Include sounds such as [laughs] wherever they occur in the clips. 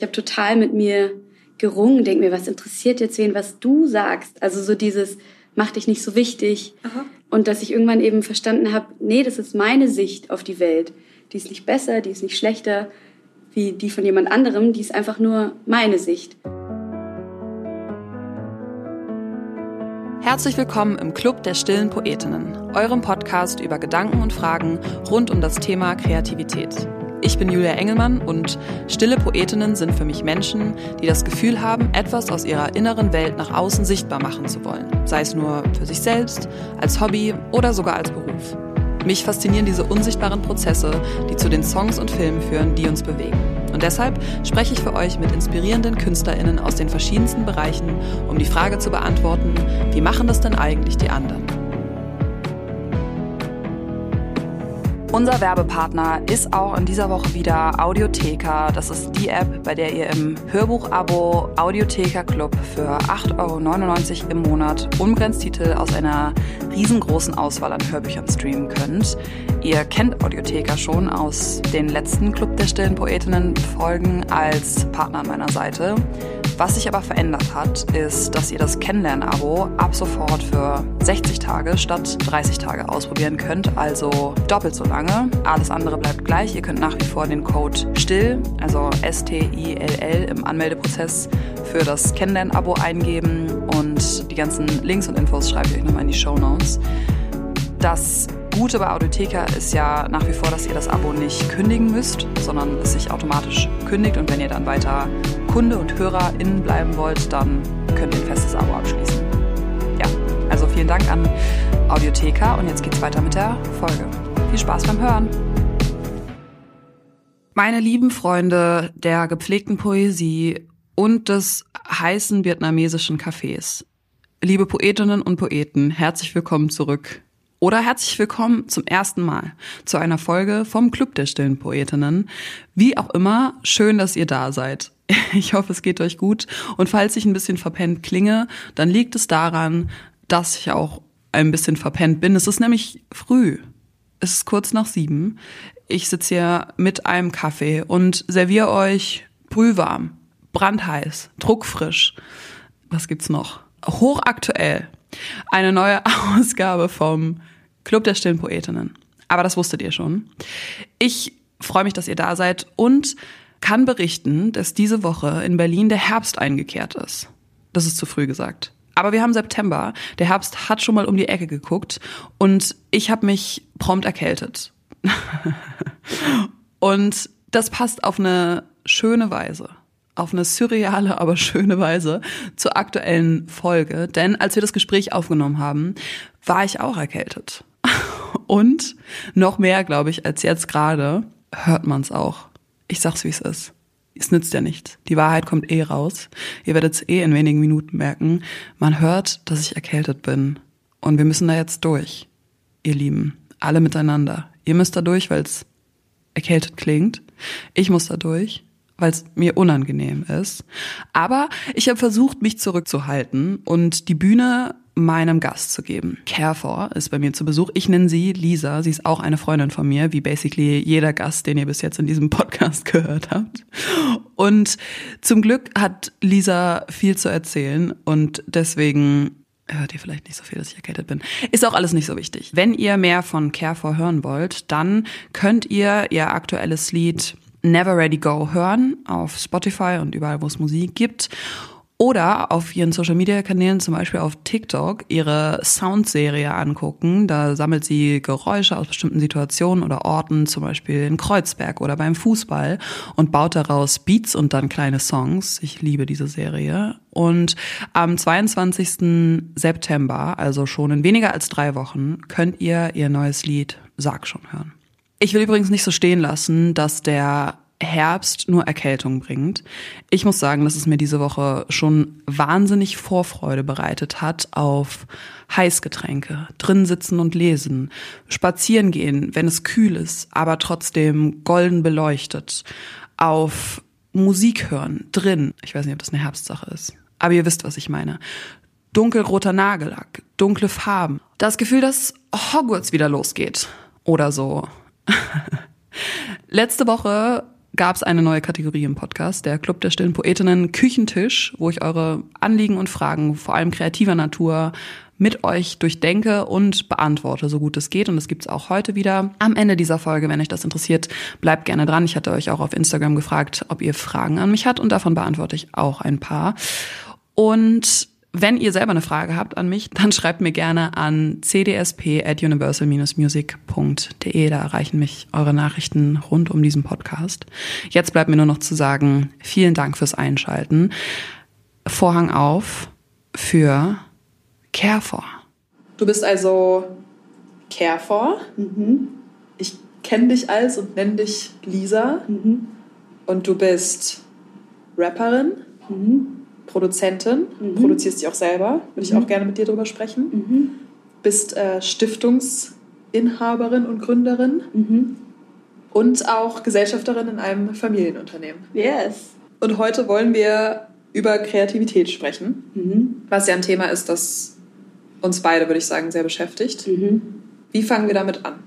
Ich habe total mit mir gerungen, denke mir, was interessiert jetzt wen, was du sagst? Also so dieses, mach dich nicht so wichtig. Aha. Und dass ich irgendwann eben verstanden habe, nee, das ist meine Sicht auf die Welt. Die ist nicht besser, die ist nicht schlechter wie die von jemand anderem, die ist einfach nur meine Sicht. Herzlich willkommen im Club der stillen Poetinnen, eurem Podcast über Gedanken und Fragen rund um das Thema Kreativität. Ich bin Julia Engelmann und stille Poetinnen sind für mich Menschen, die das Gefühl haben, etwas aus ihrer inneren Welt nach außen sichtbar machen zu wollen. Sei es nur für sich selbst, als Hobby oder sogar als Beruf. Mich faszinieren diese unsichtbaren Prozesse, die zu den Songs und Filmen führen, die uns bewegen. Und deshalb spreche ich für euch mit inspirierenden KünstlerInnen aus den verschiedensten Bereichen, um die Frage zu beantworten, wie machen das denn eigentlich die anderen? Unser Werbepartner ist auch in dieser Woche wieder Audiotheka. Das ist die App, bei der ihr im Hörbuch-Abo Audiotheka Club für 8,99 Euro im Monat unbegrenzt Titel aus einer riesengroßen Auswahl an Hörbüchern streamen könnt. Ihr kennt Audiotheka schon aus den letzten Club der stillen Poetinnen Folgen als Partner an meiner Seite. Was sich aber verändert hat, ist, dass ihr das Kennenlern-Abo ab sofort für 60 Tage statt 30 Tage ausprobieren könnt, also doppelt so lange. Alles andere bleibt gleich. Ihr könnt nach wie vor den Code STILL, also S-T-I-L-L im Anmeldeprozess für das Kennenlern-Abo eingeben und die ganzen Links und Infos schreibe ich euch nochmal in die Show Notes. Das Gute bei Audiotheka ist ja nach wie vor, dass ihr das Abo nicht kündigen müsst, sondern es sich automatisch kündigt und wenn ihr dann weiter Kunde und HörerInnen bleiben wollt, dann könnt ihr ein festes Abo abschließen. Ja, also vielen Dank an Audiotheka und jetzt geht's weiter mit der Folge. Viel Spaß beim Hören! Meine lieben Freunde der gepflegten Poesie und des heißen vietnamesischen Cafés. Liebe Poetinnen und Poeten, herzlich willkommen zurück oder herzlich willkommen zum ersten Mal zu einer Folge vom Club der stillen Poetinnen. Wie auch immer, schön, dass ihr da seid. [laughs] Ich hoffe, es geht euch gut. Und falls ich ein bisschen verpennt klinge, dann liegt es daran, dass ich auch ein bisschen verpennt bin. Es ist nämlich früh. Es ist kurz nach sieben. Ich sitze hier mit einem Kaffee und serviere euch brühwarm, brandheiß, druckfrisch. Was gibt's noch? Hochaktuell eine neue [laughs] Ausgabe vom Club der stillen Poetinnen. Aber das wusstet ihr schon. Ich freue mich, dass ihr da seid und kann berichten, dass diese Woche in Berlin der Herbst eingekehrt ist. Das ist zu früh gesagt. Aber wir haben September. Der Herbst hat schon mal um die Ecke geguckt und ich habe mich prompt erkältet. [laughs] und das passt auf eine schöne Weise auf eine surreale, aber schöne Weise zur aktuellen Folge. Denn als wir das Gespräch aufgenommen haben, war ich auch erkältet. [laughs] Und noch mehr, glaube ich, als jetzt gerade, hört man es auch. Ich sag's, wie es ist. Es nützt ja nichts. Die Wahrheit kommt eh raus. Ihr werdet es eh in wenigen Minuten merken. Man hört, dass ich erkältet bin. Und wir müssen da jetzt durch. Ihr Lieben. Alle miteinander. Ihr müsst da durch, weil es erkältet klingt. Ich muss da durch weil es mir unangenehm ist. Aber ich habe versucht, mich zurückzuhalten und die Bühne meinem Gast zu geben. Carefor ist bei mir zu Besuch. Ich nenne sie Lisa. Sie ist auch eine Freundin von mir, wie basically jeder Gast, den ihr bis jetzt in diesem Podcast [laughs] gehört habt. Und zum Glück hat Lisa viel zu erzählen und deswegen hört ihr vielleicht nicht so viel, dass ich erkältet bin. Ist auch alles nicht so wichtig. Wenn ihr mehr von Carefor hören wollt, dann könnt ihr ihr aktuelles Lied Never Ready Go hören auf Spotify und überall, wo es Musik gibt. Oder auf ihren Social Media Kanälen, zum Beispiel auf TikTok, ihre Soundserie angucken. Da sammelt sie Geräusche aus bestimmten Situationen oder Orten, zum Beispiel in Kreuzberg oder beim Fußball und baut daraus Beats und dann kleine Songs. Ich liebe diese Serie. Und am 22. September, also schon in weniger als drei Wochen, könnt ihr ihr neues Lied Sag schon hören. Ich will übrigens nicht so stehen lassen, dass der Herbst nur Erkältung bringt. Ich muss sagen, dass es mir diese Woche schon wahnsinnig Vorfreude bereitet hat auf Heißgetränke, drin sitzen und lesen, spazieren gehen, wenn es kühl ist, aber trotzdem golden beleuchtet, auf Musik hören, drin. Ich weiß nicht, ob das eine Herbstsache ist, aber ihr wisst, was ich meine. Dunkelroter Nagellack, dunkle Farben. Das Gefühl, dass Hogwarts wieder losgeht oder so. [laughs] Letzte Woche gab es eine neue Kategorie im Podcast, der Club der stillen Poetinnen Küchentisch, wo ich eure Anliegen und Fragen, vor allem kreativer Natur, mit euch durchdenke und beantworte, so gut es geht. Und das gibt's auch heute wieder. Am Ende dieser Folge, wenn euch das interessiert, bleibt gerne dran. Ich hatte euch auch auf Instagram gefragt, ob ihr Fragen an mich habt und davon beantworte ich auch ein paar. Und wenn ihr selber eine Frage habt an mich, dann schreibt mir gerne an cdsp at universal-music.de. Da erreichen mich eure Nachrichten rund um diesen Podcast. Jetzt bleibt mir nur noch zu sagen, vielen Dank fürs Einschalten. Vorhang auf für Carefor. Du bist also Carefor. Mhm. Ich kenne dich als und nenne dich Lisa. Mhm. Und du bist Rapperin. Mhm Produzentin, mhm. produzierst dich auch selber, würde ich mhm. auch gerne mit dir darüber sprechen. Mhm. Bist äh, Stiftungsinhaberin und Gründerin mhm. und auch Gesellschafterin in einem Familienunternehmen. Yes. Und heute wollen wir über Kreativität sprechen, mhm. was ja ein Thema ist, das uns beide, würde ich sagen, sehr beschäftigt. Mhm. Wie fangen wir damit an?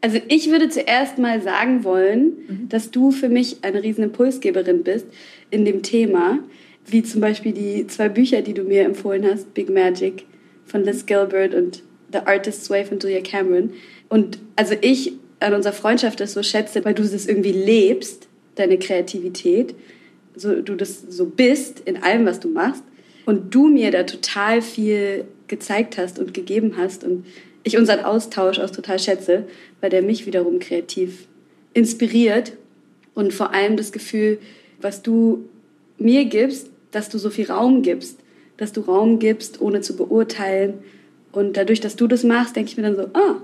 Also ich würde zuerst mal sagen wollen, mhm. dass du für mich eine riesen Impulsgeberin bist in dem Thema, wie zum Beispiel die zwei Bücher, die du mir empfohlen hast, Big Magic von Liz Gilbert und The Artist's Way von Julia Cameron. Und also ich an unserer Freundschaft das so schätze, weil du das irgendwie lebst, deine Kreativität, so, du das so bist in allem, was du machst und du mir da total viel gezeigt hast und gegeben hast und ich unseren Austausch auch total schätze, weil der mich wiederum kreativ inspiriert und vor allem das Gefühl, was du mir gibst, dass du so viel Raum gibst, dass du Raum gibst, ohne zu beurteilen. Und dadurch, dass du das machst, denke ich mir dann so, ah,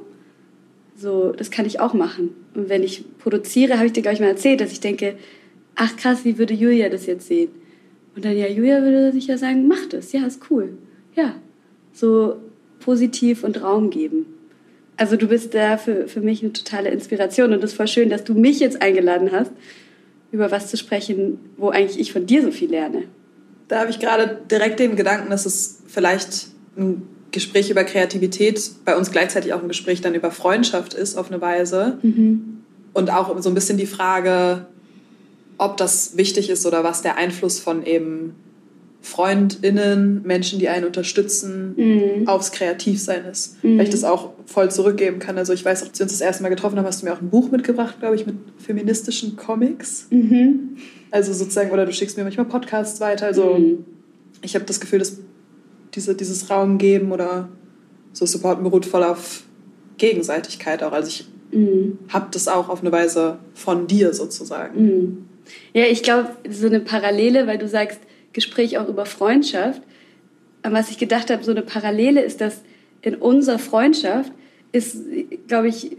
so, das kann ich auch machen. Und wenn ich produziere, habe ich dir, glaube ich, mal erzählt, dass ich denke, ach krass, wie würde Julia das jetzt sehen? Und dann, ja, Julia würde sich ja sagen, mach das, ja, ist cool. Ja, so positiv und Raum geben. Also du bist da für, für mich eine totale Inspiration und es ist voll schön, dass du mich jetzt eingeladen hast, über was zu sprechen, wo eigentlich ich von dir so viel lerne. Da habe ich gerade direkt den Gedanken, dass es vielleicht ein Gespräch über Kreativität bei uns gleichzeitig auch ein Gespräch dann über Freundschaft ist auf eine Weise. Mhm. Und auch so ein bisschen die Frage, ob das wichtig ist oder was der Einfluss von eben FreundInnen, Menschen, die einen unterstützen, mhm. aufs Kreativsein ist. Mhm. Weil ich das auch voll zurückgeben kann. Also ich weiß, als wir uns das erste Mal getroffen haben, hast du mir auch ein Buch mitgebracht, glaube ich, mit feministischen Comics. Mhm. Also sozusagen, oder du schickst mir manchmal Podcasts weiter. Also mhm. ich habe das Gefühl, dass diese, dieses Raum geben oder so Support beruht voll auf Gegenseitigkeit auch. Also ich mhm. habe das auch auf eine Weise von dir sozusagen. Mhm. Ja, ich glaube, so eine Parallele, weil du sagst, Gespräch auch über Freundschaft. Aber was ich gedacht habe, so eine Parallele ist, dass in unserer Freundschaft ist, glaube ich,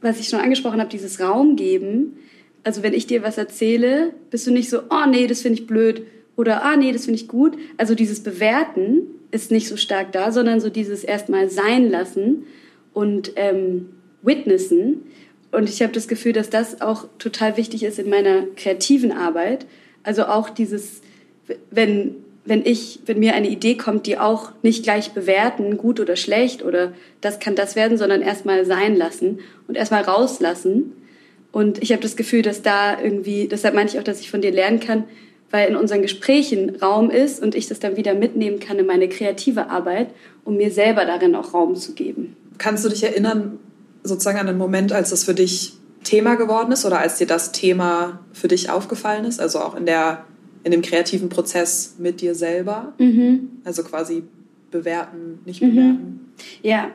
was ich schon angesprochen habe, dieses Raum geben also wenn ich dir was erzähle, bist du nicht so, oh nee, das finde ich blöd oder ah nee, das finde ich gut. Also dieses Bewerten ist nicht so stark da, sondern so dieses erstmal sein lassen und ähm, witnessen. Und ich habe das Gefühl, dass das auch total wichtig ist in meiner kreativen Arbeit. Also auch dieses, wenn, wenn ich, wenn mir eine Idee kommt, die auch nicht gleich bewerten, gut oder schlecht oder das kann das werden, sondern erstmal sein lassen und erstmal rauslassen und ich habe das Gefühl, dass da irgendwie, deshalb meine ich auch, dass ich von dir lernen kann, weil in unseren Gesprächen Raum ist und ich das dann wieder mitnehmen kann in meine kreative Arbeit, um mir selber darin auch Raum zu geben. Kannst du dich erinnern, sozusagen an den Moment, als das für dich Thema geworden ist oder als dir das Thema für dich aufgefallen ist? Also auch in, der, in dem kreativen Prozess mit dir selber? Mhm. Also quasi bewerten, nicht mhm. bewerten? Mhm. Ja,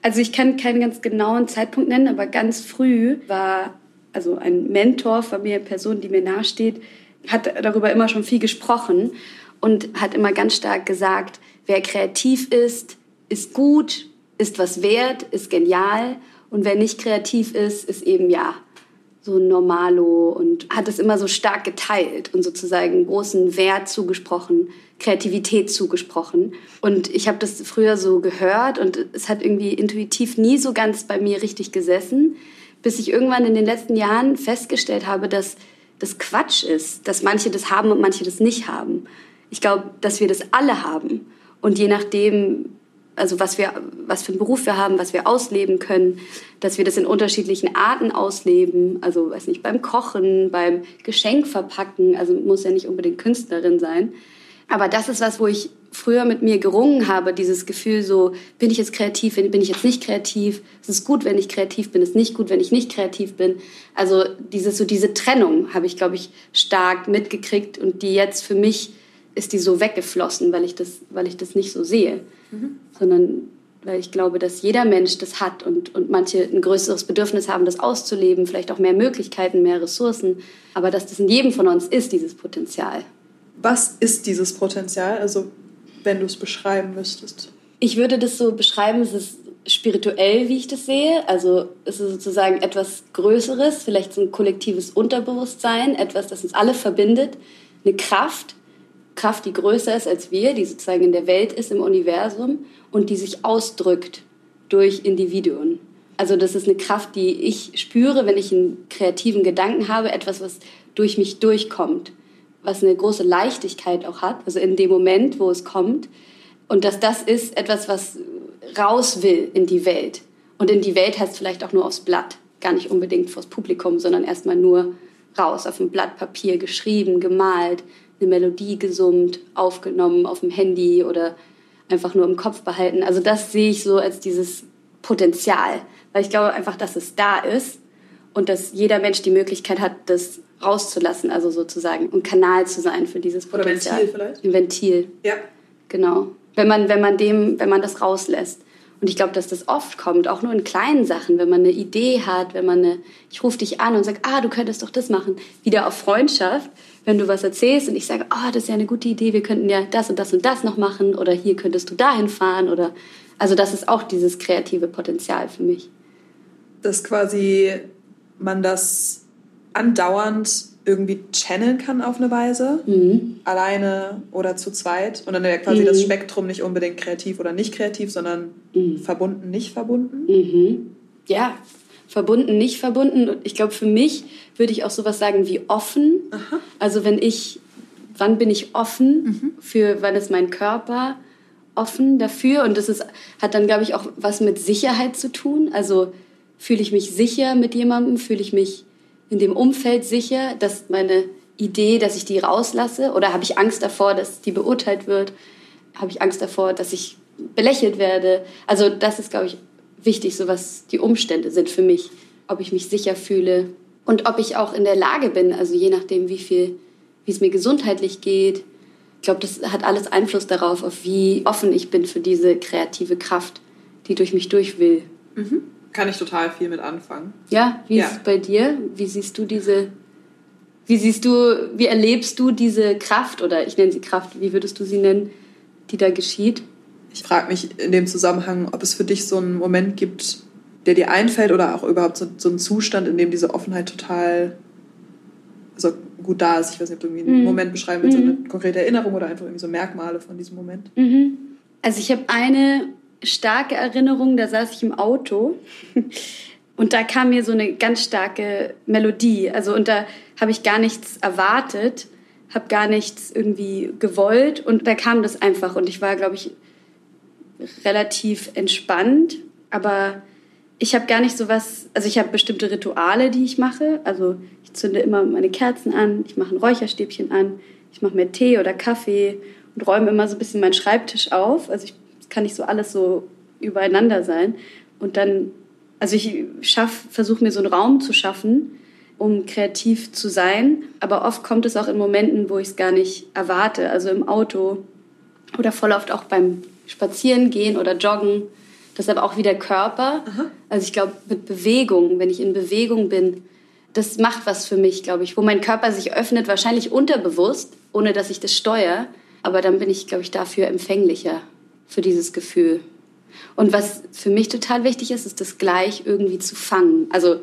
also ich kann keinen ganz genauen Zeitpunkt nennen, aber ganz früh war also ein Mentor von mir, Person, die mir nahesteht, hat darüber immer schon viel gesprochen und hat immer ganz stark gesagt, wer kreativ ist, ist gut, ist was wert, ist genial und wer nicht kreativ ist, ist eben ja so normalo und hat es immer so stark geteilt und sozusagen großen Wert zugesprochen, Kreativität zugesprochen. Und ich habe das früher so gehört und es hat irgendwie intuitiv nie so ganz bei mir richtig gesessen bis ich irgendwann in den letzten Jahren festgestellt habe, dass das Quatsch ist, dass manche das haben und manche das nicht haben. Ich glaube, dass wir das alle haben. Und je nachdem, also was wir, was für einen Beruf wir haben, was wir ausleben können, dass wir das in unterschiedlichen Arten ausleben, also weiß nicht, beim Kochen, beim Geschenk verpacken, also muss ja nicht unbedingt Künstlerin sein. Aber das ist was, wo ich früher mit mir gerungen habe, dieses Gefühl so, bin ich jetzt kreativ, bin ich jetzt nicht kreativ, es ist gut, wenn ich kreativ bin, es ist nicht gut, wenn ich nicht kreativ bin. Also dieses, so diese Trennung habe ich, glaube ich, stark mitgekriegt und die jetzt für mich ist die so weggeflossen, weil ich das, weil ich das nicht so sehe, mhm. sondern weil ich glaube, dass jeder Mensch das hat und, und manche ein größeres Bedürfnis haben, das auszuleben, vielleicht auch mehr Möglichkeiten, mehr Ressourcen, aber dass das in jedem von uns ist, dieses Potenzial. Was ist dieses Potenzial, also wenn du es beschreiben müsstest? Ich würde das so beschreiben, es ist spirituell, wie ich das sehe. Also es ist sozusagen etwas Größeres, vielleicht so ein kollektives Unterbewusstsein, etwas, das uns alle verbindet, eine Kraft, Kraft, die größer ist als wir, die sozusagen in der Welt ist, im Universum und die sich ausdrückt durch Individuen. Also das ist eine Kraft, die ich spüre, wenn ich einen kreativen Gedanken habe, etwas, was durch mich durchkommt, was eine große Leichtigkeit auch hat, also in dem Moment, wo es kommt. Und dass das ist etwas, was raus will in die Welt. Und in die Welt heißt vielleicht auch nur aufs Blatt, gar nicht unbedingt vors Publikum, sondern erstmal nur raus, auf ein Blatt Papier geschrieben, gemalt, eine Melodie gesummt, aufgenommen auf dem Handy oder einfach nur im Kopf behalten. Also das sehe ich so als dieses Potenzial, weil ich glaube einfach, dass es da ist und dass jeder Mensch die Möglichkeit hat, das rauszulassen, also sozusagen ein Kanal zu sein für dieses Potenzial. Oder Ventil vielleicht? Ein Ventil. Ja. Genau. Wenn man, wenn man dem, wenn man das rauslässt. Und ich glaube, dass das oft kommt, auch nur in kleinen Sachen, wenn man eine Idee hat, wenn man eine, ich rufe dich an und sage, ah, du könntest doch das machen, wieder auf Freundschaft, wenn du was erzählst und ich sage, oh, das ist ja eine gute Idee, wir könnten ja das und das und das noch machen oder hier könntest du dahin fahren oder also das ist auch dieses kreative Potenzial für mich. Dass quasi man das andauernd irgendwie channeln kann auf eine Weise, mhm. alleine oder zu zweit und dann wäre quasi mhm. das Spektrum nicht unbedingt kreativ oder nicht kreativ, sondern mhm. verbunden, nicht verbunden. Mhm. Ja, verbunden, nicht verbunden. Und ich glaube, für mich würde ich auch sowas sagen wie offen. Aha. Also wenn ich, wann bin ich offen mhm. für, wann ist mein Körper offen dafür? Und das ist, hat dann, glaube ich, auch was mit Sicherheit zu tun. Also fühle ich mich sicher mit jemandem, fühle ich mich in dem Umfeld sicher, dass meine Idee, dass ich die rauslasse? Oder habe ich Angst davor, dass die beurteilt wird? Habe ich Angst davor, dass ich belächelt werde? Also das ist, glaube ich, wichtig, so was die Umstände sind für mich, ob ich mich sicher fühle und ob ich auch in der Lage bin, also je nachdem, wie viel, wie es mir gesundheitlich geht. Ich glaube, das hat alles Einfluss darauf, auf wie offen ich bin für diese kreative Kraft, die durch mich durch will. Mhm. Kann ich total viel mit anfangen. Ja, wie ja. ist es bei dir? Wie siehst du diese, wie siehst du, wie erlebst du diese Kraft oder ich nenne sie Kraft, wie würdest du sie nennen, die da geschieht? Ich frage mich in dem Zusammenhang, ob es für dich so einen Moment gibt, der dir einfällt oder auch überhaupt so, so einen Zustand, in dem diese Offenheit total also gut da ist. Ich weiß nicht, ob du irgendwie einen mhm. Moment beschreiben willst, mhm. so eine konkrete Erinnerung oder einfach irgendwie so Merkmale von diesem Moment. Mhm. Also ich habe eine starke Erinnerung, da saß ich im Auto [laughs] und da kam mir so eine ganz starke Melodie. Also und da habe ich gar nichts erwartet, habe gar nichts irgendwie gewollt und da kam das einfach und ich war, glaube ich, relativ entspannt, aber ich habe gar nicht so was, also ich habe bestimmte Rituale, die ich mache. Also ich zünde immer meine Kerzen an, ich mache ein Räucherstäbchen an, ich mache mir Tee oder Kaffee und räume immer so ein bisschen meinen Schreibtisch auf. Also ich kann nicht so alles so übereinander sein. Und dann, also ich versuche mir so einen Raum zu schaffen, um kreativ zu sein. Aber oft kommt es auch in Momenten, wo ich es gar nicht erwarte. Also im Auto oder voll oft auch beim spazieren gehen oder joggen. Deshalb auch wieder Körper. Aha. Also ich glaube, mit Bewegung, wenn ich in Bewegung bin, das macht was für mich, glaube ich, wo mein Körper sich öffnet, wahrscheinlich unterbewusst, ohne dass ich das steuere. Aber dann bin ich, glaube ich, dafür empfänglicher für dieses Gefühl. Und was für mich total wichtig ist, ist das gleich irgendwie zu fangen. Also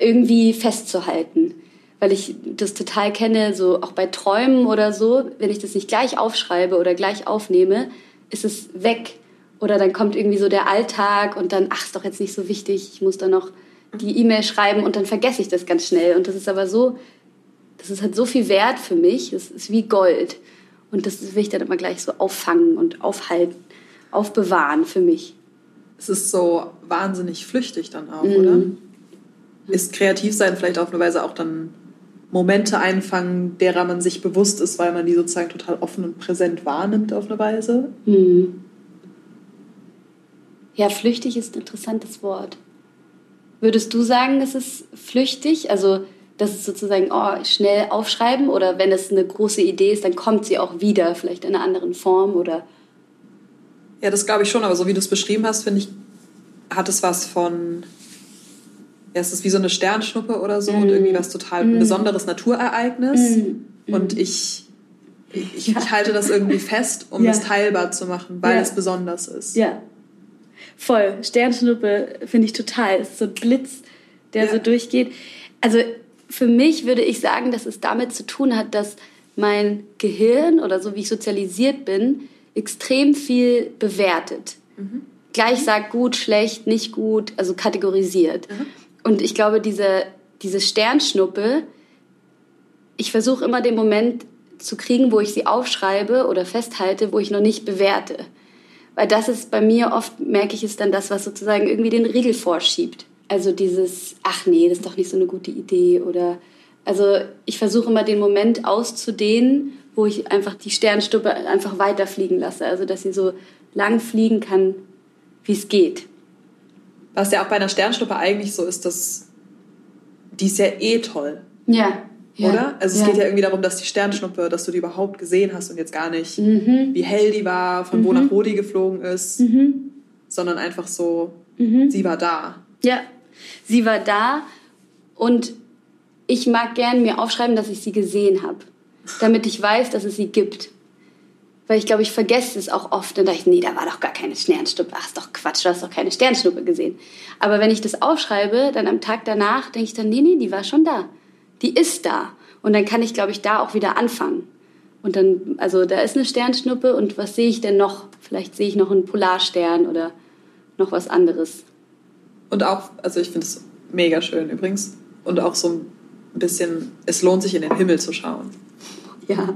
irgendwie festzuhalten. Weil ich das total kenne, so auch bei Träumen oder so, wenn ich das nicht gleich aufschreibe oder gleich aufnehme, ist es weg. Oder dann kommt irgendwie so der Alltag und dann, ach, ist doch jetzt nicht so wichtig, ich muss da noch die E-Mail schreiben und dann vergesse ich das ganz schnell. Und das ist aber so, das ist halt so viel wert für mich, das ist wie Gold. Und das will ich dann immer gleich so auffangen und aufhalten. aufbewahren für mich. Es ist so wahnsinnig flüchtig dann auch, mhm. oder? Ist kreativ sein vielleicht auf eine Weise auch dann Momente einfangen, derer man sich bewusst ist, weil man die sozusagen total offen und präsent wahrnimmt auf eine Weise? Mhm. Ja, flüchtig ist ein interessantes Wort. Würdest du sagen, es ist flüchtig? Also, das ist sozusagen oh, schnell aufschreiben oder wenn es eine große Idee ist, dann kommt sie auch wieder, vielleicht in einer anderen Form oder. Ja, das glaube ich schon, aber so wie du es beschrieben hast, finde ich, hat es was von. Ja, es ist wie so eine Sternschnuppe oder so mm. und irgendwie was total mm. besonderes Naturereignis. Mm. Und ich, ich, ich, halte das irgendwie [laughs] fest, um ja. es teilbar zu machen, weil ja. es besonders ist. Ja, Voll. Sternschnuppe finde ich total. Es ist so ein Blitz, der ja. so durchgeht. Also für mich würde ich sagen, dass es damit zu tun hat, dass mein Gehirn oder so wie ich sozialisiert bin, extrem viel bewertet. Mhm. Gleich sagt gut, schlecht, nicht gut, also kategorisiert. Mhm. Und ich glaube, diese, diese Sternschnuppe, ich versuche immer den Moment zu kriegen, wo ich sie aufschreibe oder festhalte, wo ich noch nicht bewerte. Weil das ist bei mir oft, merke ich, ist dann das, was sozusagen irgendwie den Riegel vorschiebt. Also dieses, ach nee, das ist doch nicht so eine gute Idee oder, also ich versuche immer den Moment auszudehnen, wo ich einfach die Sternstuppe einfach weiterfliegen lasse. Also dass sie so lang fliegen kann, wie es geht. Was ja auch bei einer Sternstuppe eigentlich so ist, dass die ist ja eh toll. Ja. Ja, oder? Also es geht ja irgendwie darum, dass die Sternschnuppe, dass du die überhaupt gesehen hast und jetzt gar nicht, mhm. wie hell die war, von mhm. wo nach wo die geflogen ist, mhm. sondern einfach so, mhm. sie war da. Ja, sie war da und ich mag gern mir aufschreiben, dass ich sie gesehen habe, damit ich weiß, dass es sie gibt. Weil ich glaube, ich vergesse es auch oft und dachte nee, da war doch gar keine Sternschnuppe. Ach, ist doch Quatsch, du hast doch keine Sternschnuppe gesehen. Aber wenn ich das aufschreibe, dann am Tag danach denke ich dann, nee, nee, die war schon da die ist da. Und dann kann ich, glaube ich, da auch wieder anfangen. Und dann, also da ist eine Sternschnuppe und was sehe ich denn noch? Vielleicht sehe ich noch einen Polarstern oder noch was anderes. Und auch, also ich finde es mega schön übrigens. Und auch so ein bisschen, es lohnt sich in den Himmel zu schauen. Ja,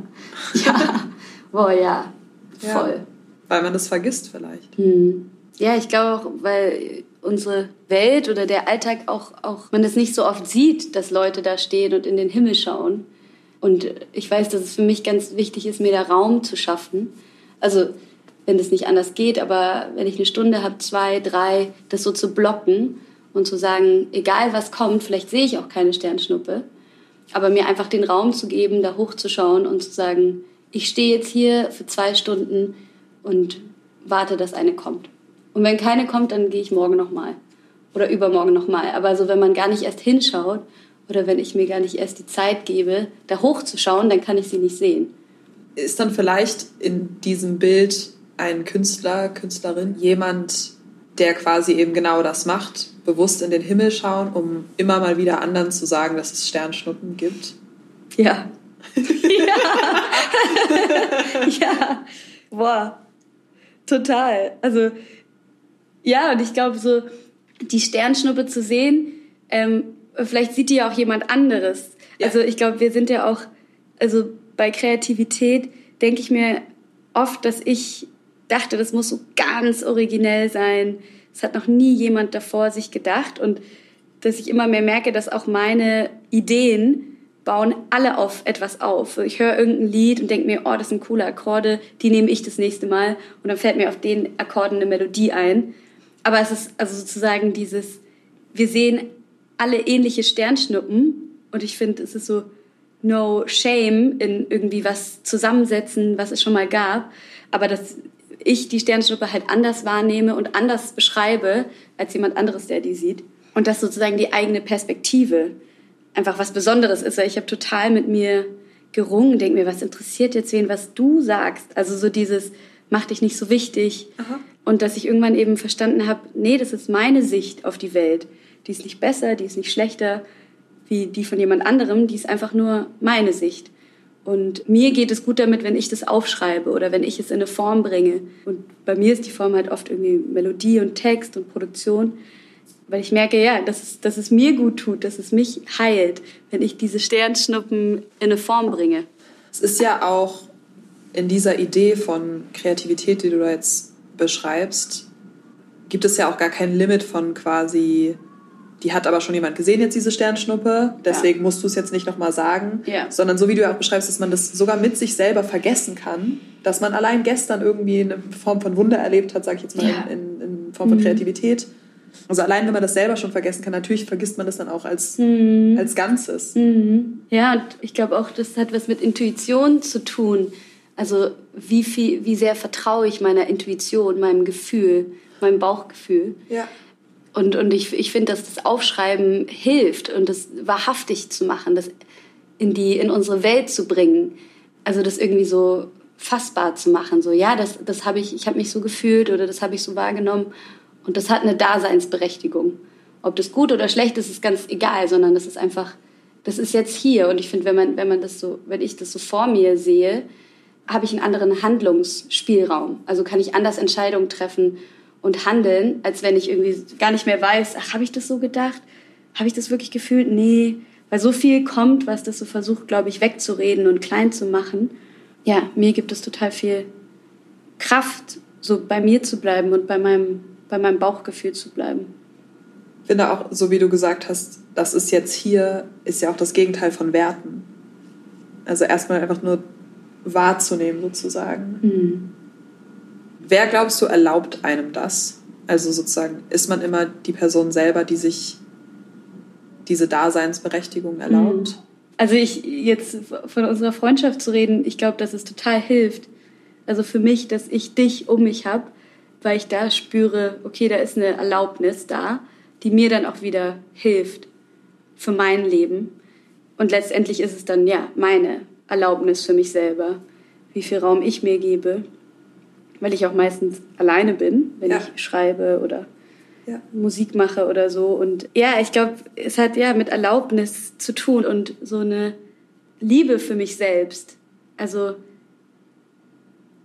ja, boah, ja, voll. Ja, weil man das vergisst vielleicht. Hm. Ja, ich glaube auch, weil unsere Welt oder der Alltag auch, auch man es nicht so oft sieht, dass Leute da stehen und in den Himmel schauen. Und ich weiß, dass es für mich ganz wichtig ist, mir da Raum zu schaffen. Also wenn es nicht anders geht, aber wenn ich eine Stunde habe, zwei, drei, das so zu blocken und zu sagen, egal was kommt, vielleicht sehe ich auch keine Sternschnuppe, aber mir einfach den Raum zu geben, da hochzuschauen und zu sagen, ich stehe jetzt hier für zwei Stunden und warte, dass eine kommt. Und wenn keine kommt, dann gehe ich morgen nochmal. Oder übermorgen nochmal. Aber so, wenn man gar nicht erst hinschaut oder wenn ich mir gar nicht erst die Zeit gebe, da hochzuschauen, dann kann ich sie nicht sehen. Ist dann vielleicht in diesem Bild ein Künstler, Künstlerin, jemand, der quasi eben genau das macht, bewusst in den Himmel schauen, um immer mal wieder anderen zu sagen, dass es Sternschnuppen gibt? Ja. [laughs] ja. [laughs] ja. Boah. Total. Also ja, und ich glaube, so die Sternschnuppe zu sehen, ähm, vielleicht sieht die ja auch jemand anderes. Ja. Also ich glaube, wir sind ja auch, also bei Kreativität denke ich mir oft, dass ich dachte, das muss so ganz originell sein. Das hat noch nie jemand davor sich gedacht und dass ich immer mehr merke, dass auch meine Ideen bauen alle auf etwas auf. Ich höre irgendein Lied und denke mir, oh, das sind coole Akkorde, die nehme ich das nächste Mal und dann fällt mir auf den Akkorden eine Melodie ein. Aber es ist also sozusagen dieses, wir sehen alle ähnliche Sternschnuppen und ich finde, es ist so no shame in irgendwie was zusammensetzen, was es schon mal gab, aber dass ich die Sternschnuppe halt anders wahrnehme und anders beschreibe als jemand anderes, der die sieht. Und dass sozusagen die eigene Perspektive einfach was Besonderes ist. Weil ich habe total mit mir gerungen, denke mir, was interessiert jetzt wen, was du sagst. Also so dieses, mach dich nicht so wichtig. Aha. Und dass ich irgendwann eben verstanden habe, nee, das ist meine Sicht auf die Welt. Die ist nicht besser, die ist nicht schlechter wie die von jemand anderem, die ist einfach nur meine Sicht. Und mir geht es gut damit, wenn ich das aufschreibe oder wenn ich es in eine Form bringe. Und bei mir ist die Form halt oft irgendwie Melodie und Text und Produktion. Weil ich merke, ja, dass es, dass es mir gut tut, dass es mich heilt, wenn ich diese Sternschnuppen in eine Form bringe. Es ist ja auch in dieser Idee von Kreativität, die du jetzt beschreibst, gibt es ja auch gar kein Limit von quasi, die hat aber schon jemand gesehen jetzt diese Sternschnuppe, deswegen ja. musst du es jetzt nicht nochmal sagen, ja. sondern so wie du ja auch beschreibst, dass man das sogar mit sich selber vergessen kann, dass man allein gestern irgendwie eine Form von Wunder erlebt hat, sage ich jetzt mal ja. in, in, Form von mhm. Kreativität. Also allein wenn man das selber schon vergessen kann, natürlich vergisst man das dann auch als, mhm. als Ganzes. Mhm. Ja, und ich glaube auch, das hat was mit Intuition zu tun. Also wie viel, wie sehr vertraue ich meiner Intuition, meinem Gefühl, meinem Bauchgefühl. Ja. Und, und ich, ich finde, dass das Aufschreiben hilft und das wahrhaftig zu machen, das in, die, in unsere Welt zu bringen. Also das irgendwie so fassbar zu machen. So, ja, das, das habe ich, ich habe mich so gefühlt oder das habe ich so wahrgenommen. Und das hat eine Daseinsberechtigung. Ob das gut oder schlecht ist, ist ganz egal, sondern das ist einfach, das ist jetzt hier. Und ich finde, wenn man, wenn man das so, wenn ich das so vor mir sehe, habe ich einen anderen Handlungsspielraum. Also kann ich anders Entscheidungen treffen und handeln, als wenn ich irgendwie gar nicht mehr weiß, ach, habe ich das so gedacht? Habe ich das wirklich gefühlt? Nee, weil so viel kommt, was das so versucht, glaube ich, wegzureden und klein zu machen. Ja, mir gibt es total viel Kraft, so bei mir zu bleiben und bei meinem, bei meinem Bauchgefühl zu bleiben. Ich finde auch, so wie du gesagt hast, das ist jetzt hier, ist ja auch das Gegenteil von Werten. Also erstmal einfach nur wahrzunehmen sozusagen. Mhm. Wer glaubst du erlaubt einem das? Also sozusagen, ist man immer die Person selber, die sich diese Daseinsberechtigung erlaubt? Mhm. Also ich jetzt von unserer Freundschaft zu reden, ich glaube, dass es total hilft. Also für mich, dass ich dich um mich habe, weil ich da spüre, okay, da ist eine Erlaubnis da, die mir dann auch wieder hilft für mein Leben. Und letztendlich ist es dann ja meine Erlaubnis für mich selber, wie viel Raum ich mir gebe weil ich auch meistens alleine bin, wenn ja. ich schreibe oder ja. Musik mache oder so. Und ja, ich glaube, es hat ja mit Erlaubnis zu tun und so eine Liebe für mich selbst. Also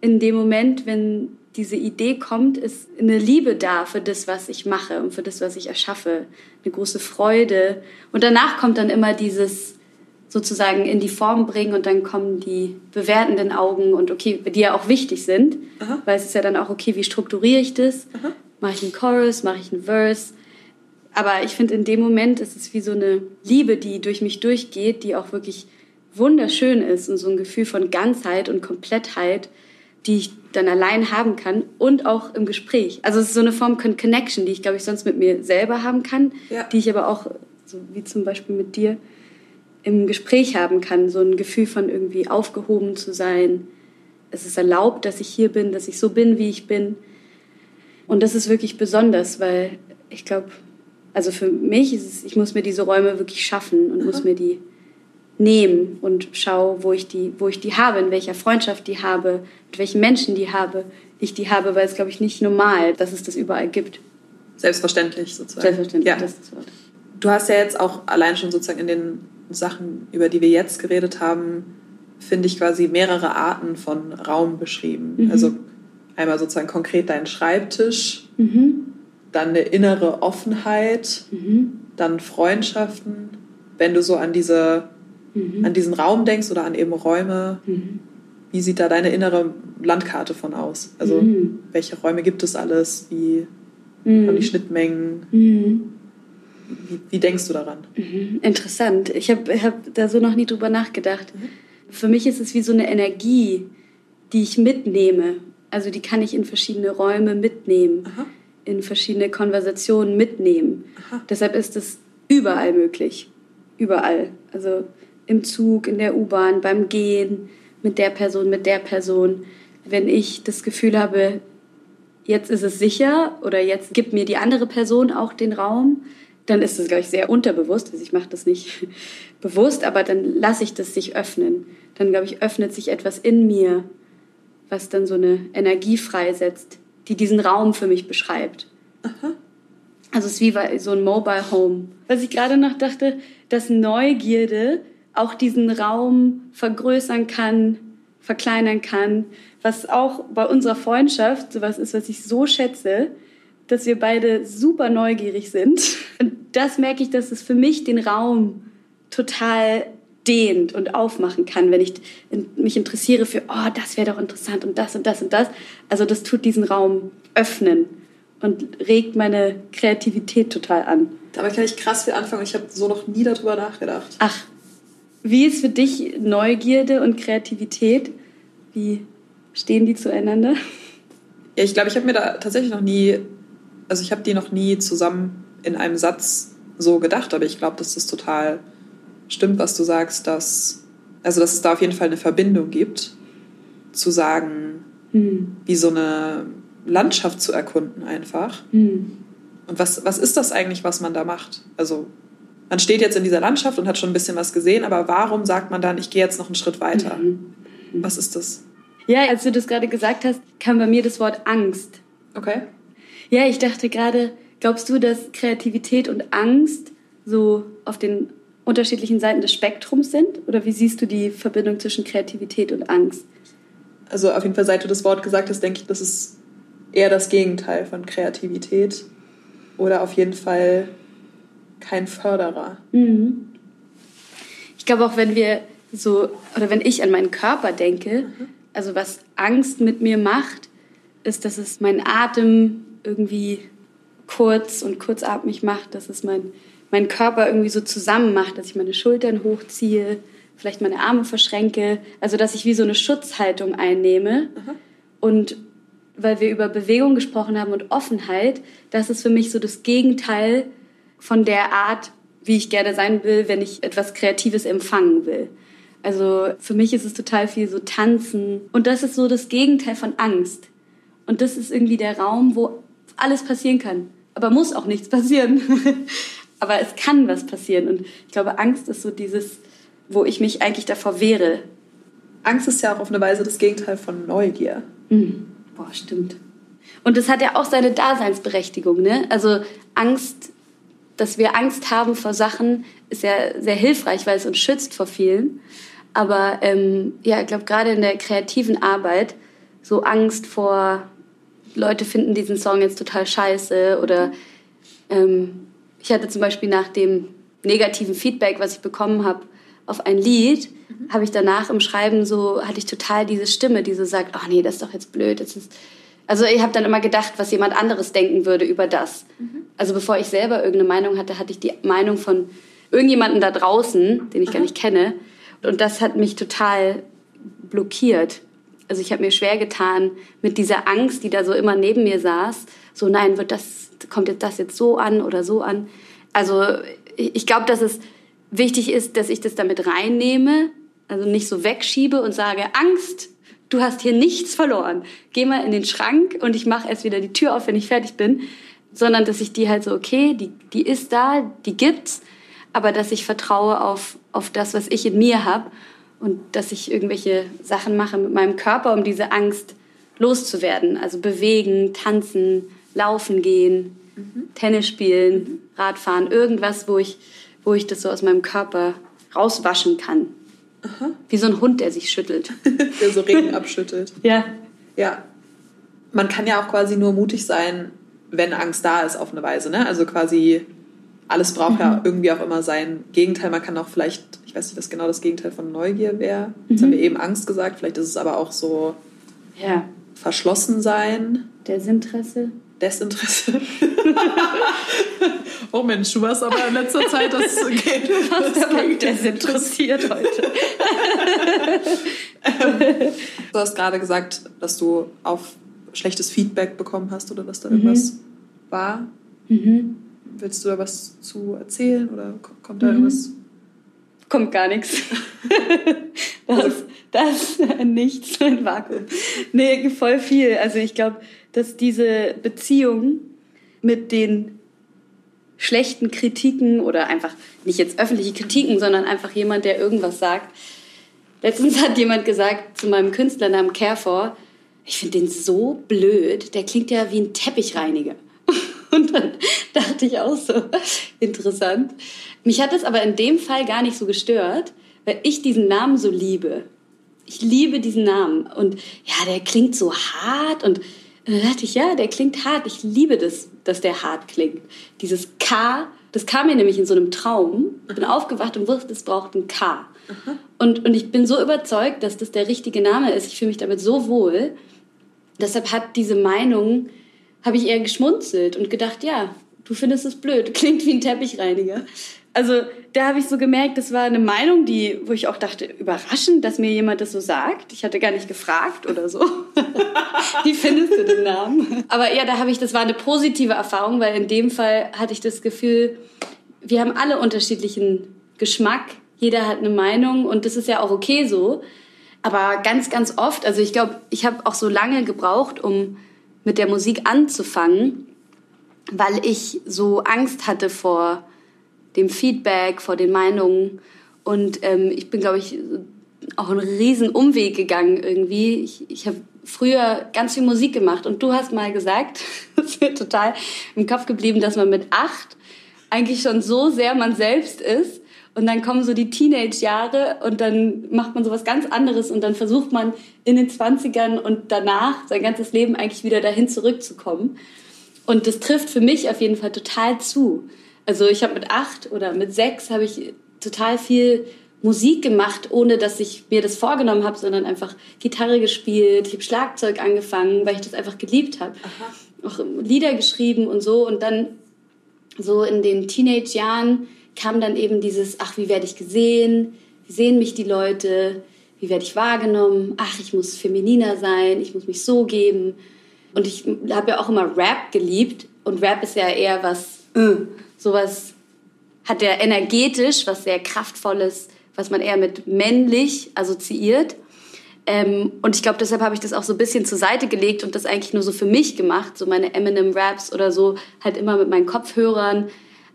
in dem Moment, wenn diese Idee kommt, ist eine Liebe da für das, was ich mache und für das, was ich erschaffe. Eine große Freude. Und danach kommt dann immer dieses, sozusagen in die Form bringen und dann kommen die bewertenden Augen und okay, die ja auch wichtig sind, Aha. weil es ist ja dann auch okay, wie strukturiere ich das? Mache ich einen Chorus, mache ich einen Verse? Aber ich finde, in dem Moment ist es wie so eine Liebe, die durch mich durchgeht, die auch wirklich wunderschön ist und so ein Gefühl von Ganzheit und Komplettheit, die ich dann allein haben kann und auch im Gespräch. Also es ist so eine Form von Connection, die ich, glaube ich, sonst mit mir selber haben kann, ja. die ich aber auch, so wie zum Beispiel mit dir, im Gespräch haben kann, so ein Gefühl von irgendwie aufgehoben zu sein. Es ist erlaubt, dass ich hier bin, dass ich so bin, wie ich bin. Und das ist wirklich besonders, weil ich glaube, also für mich ist es, ich muss mir diese Räume wirklich schaffen und muss mir die nehmen und schau, wo ich die, wo ich die habe, in welcher Freundschaft die habe, mit welchen Menschen die habe, ich die habe, weil es glaube ich nicht normal, dass es das überall gibt. Selbstverständlich sozusagen. Selbstverständlich, ja. das ist das Wort. Du hast ja jetzt auch allein schon sozusagen in den Sachen, über die wir jetzt geredet haben, finde ich quasi mehrere Arten von Raum beschrieben. Mhm. Also einmal sozusagen konkret dein Schreibtisch, mhm. dann eine innere Offenheit, mhm. dann Freundschaften. Wenn du so an diese mhm. an diesen Raum denkst oder an eben Räume, mhm. wie sieht da deine innere Landkarte von aus? Also mhm. welche Räume gibt es alles? Wie haben die Schnittmengen? Wie, wie denkst du daran? Mhm, interessant. Ich habe hab da so noch nie drüber nachgedacht. Mhm. Für mich ist es wie so eine Energie, die ich mitnehme. Also die kann ich in verschiedene Räume mitnehmen, Aha. in verschiedene Konversationen mitnehmen. Aha. Deshalb ist es überall möglich. Überall. Also im Zug, in der U-Bahn, beim Gehen, mit der Person, mit der Person. Wenn ich das Gefühl habe, jetzt ist es sicher oder jetzt gibt mir die andere Person auch den Raum, dann ist es, glaube ich, sehr unterbewusst. Also ich mache das nicht [laughs] bewusst, aber dann lasse ich das sich öffnen. Dann, glaube ich, öffnet sich etwas in mir, was dann so eine Energie freisetzt, die diesen Raum für mich beschreibt. Aha. Also es ist wie so ein Mobile Home. Was ich gerade noch dachte, dass Neugierde auch diesen Raum vergrößern kann, verkleinern kann, was auch bei unserer Freundschaft sowas ist, was ich so schätze, dass wir beide super neugierig sind. Und das merke ich, dass es für mich den Raum total dehnt und aufmachen kann, wenn ich mich interessiere für, oh, das wäre doch interessant und das und das und das. Also das tut diesen Raum öffnen und regt meine Kreativität total an. Damit kann ich krass viel anfangen. Ich habe so noch nie darüber nachgedacht. Ach, wie ist für dich Neugierde und Kreativität? Wie stehen die zueinander? Ja, ich glaube, ich habe mir da tatsächlich noch nie, also ich habe die noch nie zusammen in einem Satz so gedacht, aber ich glaube, dass das total stimmt, was du sagst, dass, also dass es da auf jeden Fall eine Verbindung gibt, zu sagen, hm. wie so eine Landschaft zu erkunden einfach. Hm. Und was, was ist das eigentlich, was man da macht? Also man steht jetzt in dieser Landschaft und hat schon ein bisschen was gesehen, aber warum sagt man dann, ich gehe jetzt noch einen Schritt weiter? Mhm. Was ist das? Ja, als du das gerade gesagt hast, kam bei mir das Wort Angst. Okay. Ja, ich dachte gerade, glaubst du, dass Kreativität und Angst so auf den unterschiedlichen Seiten des Spektrums sind? Oder wie siehst du die Verbindung zwischen Kreativität und Angst? Also auf jeden Fall, seit du das Wort gesagt hast, denke ich, das ist eher das Gegenteil von Kreativität. Oder auf jeden Fall kein Förderer. Mhm. Ich glaube auch, wenn wir so, oder wenn ich an meinen Körper denke, mhm. also was Angst mit mir macht, ist, dass es meinen Atem irgendwie kurz und kurzatmig macht, dass es mein, mein Körper irgendwie so zusammen macht, dass ich meine Schultern hochziehe, vielleicht meine Arme verschränke, also dass ich wie so eine Schutzhaltung einnehme. Mhm. Und weil wir über Bewegung gesprochen haben und Offenheit, das ist für mich so das Gegenteil von der Art, wie ich gerne sein will, wenn ich etwas Kreatives empfangen will. Also für mich ist es total viel so tanzen. Und das ist so das Gegenteil von Angst. Und das ist irgendwie der Raum, wo alles passieren kann. Aber muss auch nichts passieren. [laughs] Aber es kann was passieren. Und ich glaube, Angst ist so dieses, wo ich mich eigentlich davor wehre. Angst ist ja auch auf eine Weise das Gegenteil von Neugier. Mhm. Boah, stimmt. Und das hat ja auch seine Daseinsberechtigung. Ne? Also Angst dass wir Angst haben vor Sachen, ist ja sehr hilfreich, weil es uns schützt vor vielen. Aber ähm, ja, ich glaube, gerade in der kreativen Arbeit, so Angst vor, Leute finden diesen Song jetzt total scheiße oder ähm, ich hatte zum Beispiel nach dem negativen Feedback, was ich bekommen habe auf ein Lied, mhm. habe ich danach im Schreiben so, hatte ich total diese Stimme, die so sagt, ach nee, das ist doch jetzt blöd, das ist also ich habe dann immer gedacht, was jemand anderes denken würde über das. Mhm. Also bevor ich selber irgendeine Meinung hatte, hatte ich die Meinung von irgendjemandem da draußen, den ich Aha. gar nicht kenne. Und das hat mich total blockiert. Also ich habe mir schwer getan mit dieser Angst, die da so immer neben mir saß. So nein, wird das kommt jetzt das jetzt so an oder so an. Also ich glaube, dass es wichtig ist, dass ich das damit reinnehme, also nicht so wegschiebe und sage Angst, du hast hier nichts verloren. Geh mal in den Schrank und ich mache erst wieder die Tür auf, wenn ich fertig bin. Sondern dass ich die halt so, okay, die, die ist da, die gibt's, aber dass ich vertraue auf, auf das, was ich in mir habe und dass ich irgendwelche Sachen mache mit meinem Körper, um diese Angst loszuwerden. Also bewegen, tanzen, laufen gehen, mhm. Tennis spielen, mhm. Radfahren, irgendwas, wo ich, wo ich das so aus meinem Körper rauswaschen kann. Aha. Wie so ein Hund, der sich schüttelt. [laughs] der so Regen abschüttelt. [laughs] Ja. Ja. Man kann ja auch quasi nur mutig sein, wenn Angst da ist, auf eine Weise. Ne? Also quasi alles braucht mhm. ja irgendwie auch immer sein Gegenteil. Man kann auch vielleicht, ich weiß nicht, was genau das Gegenteil von Neugier wäre. Jetzt mhm. haben wir eben Angst gesagt. Vielleicht ist es aber auch so ja. verschlossen sein. Desinteresse. Desinteresse. [laughs] oh Mensch, du warst aber in letzter Zeit, das [laughs] geht. Du warst aber desinteressiert heute. [laughs] du hast gerade gesagt, dass du auf schlechtes Feedback bekommen hast oder dass da irgendwas mhm. war. Mhm. Willst du da was zu erzählen oder kommt da mhm. irgendwas? Kommt gar nichts. [laughs] das, das nichts, [laughs] ein Vakuum. Nee, voll viel. Also ich glaube, dass diese Beziehung mit den schlechten Kritiken oder einfach nicht jetzt öffentliche Kritiken, sondern einfach jemand, der irgendwas sagt. Letztens hat jemand gesagt zu meinem Künstlernamen Carefor, ich finde den so blöd, der klingt ja wie ein Teppichreiniger. Und dann dachte ich auch so, interessant. Mich hat es aber in dem Fall gar nicht so gestört, weil ich diesen Namen so liebe. Ich liebe diesen Namen. Und ja, der klingt so hart und und dann dachte ich, ja, der klingt hart. Ich liebe das, dass der hart klingt. Dieses K Das kam mir nämlich in so einem Traum. Ich bin aufgewacht und wusste, es braucht ein K. Und, und ich bin so überzeugt, dass das der richtige Name ist. Ich fühle mich damit so wohl. Deshalb hat diese Meinung, habe ich eher geschmunzelt und gedacht, ja, du findest es blöd, [laughs] klingt wie ein Teppichreiniger. Also da habe ich so gemerkt, das war eine Meinung, die, wo ich auch dachte, überraschend, dass mir jemand das so sagt. Ich hatte gar nicht gefragt oder so. [laughs] Wie findest du den Namen? Aber ja, da habe ich, das war eine positive Erfahrung, weil in dem Fall hatte ich das Gefühl, wir haben alle unterschiedlichen Geschmack. Jeder hat eine Meinung und das ist ja auch okay so. Aber ganz, ganz oft, also ich glaube, ich habe auch so lange gebraucht, um mit der Musik anzufangen, weil ich so Angst hatte vor dem Feedback, vor den Meinungen. Und ähm, ich bin, glaube ich, auch einen riesen Umweg gegangen irgendwie. Ich, ich habe früher ganz viel Musik gemacht und du hast mal gesagt, [laughs] das ist mir total im Kopf geblieben, dass man mit acht eigentlich schon so sehr man selbst ist und dann kommen so die Teenage-Jahre und dann macht man sowas ganz anderes und dann versucht man in den 20ern und danach sein ganzes Leben eigentlich wieder dahin zurückzukommen. Und das trifft für mich auf jeden Fall total zu. Also ich habe mit acht oder mit sechs habe ich total viel Musik gemacht, ohne dass ich mir das vorgenommen habe, sondern einfach Gitarre gespielt. Ich habe Schlagzeug angefangen, weil ich das einfach geliebt habe. Auch Lieder geschrieben und so. Und dann so in den Teenage-Jahren kam dann eben dieses, ach, wie werde ich gesehen? Wie sehen mich die Leute? Wie werde ich wahrgenommen? Ach, ich muss femininer sein, ich muss mich so geben. Und ich habe ja auch immer Rap geliebt. Und Rap ist ja eher was, äh, sowas hat er energetisch, was sehr kraftvolles, was man eher mit männlich assoziiert. Ähm, und ich glaube, deshalb habe ich das auch so ein bisschen zur Seite gelegt und das eigentlich nur so für mich gemacht, so meine Eminem-Raps oder so, halt immer mit meinen Kopfhörern.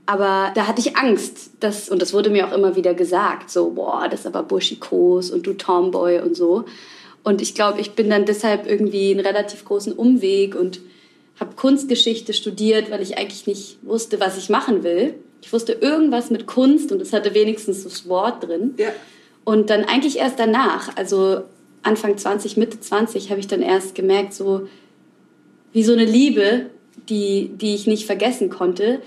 Aber da hatte ich Angst, dass, und das wurde mir auch immer wieder gesagt, so, boah, das ist aber buschikos und du Tomboy und so. Und ich glaube, ich bin dann deshalb irgendwie einen relativ großen Umweg und habe Kunstgeschichte studiert, weil ich eigentlich nicht wusste, was ich machen will. Ich wusste irgendwas mit Kunst und es hatte wenigstens das Wort drin. Ja. Und dann eigentlich erst danach, also Anfang 20, Mitte 20, habe ich dann erst gemerkt, so wie so eine Liebe, die, die ich nicht vergessen konnte.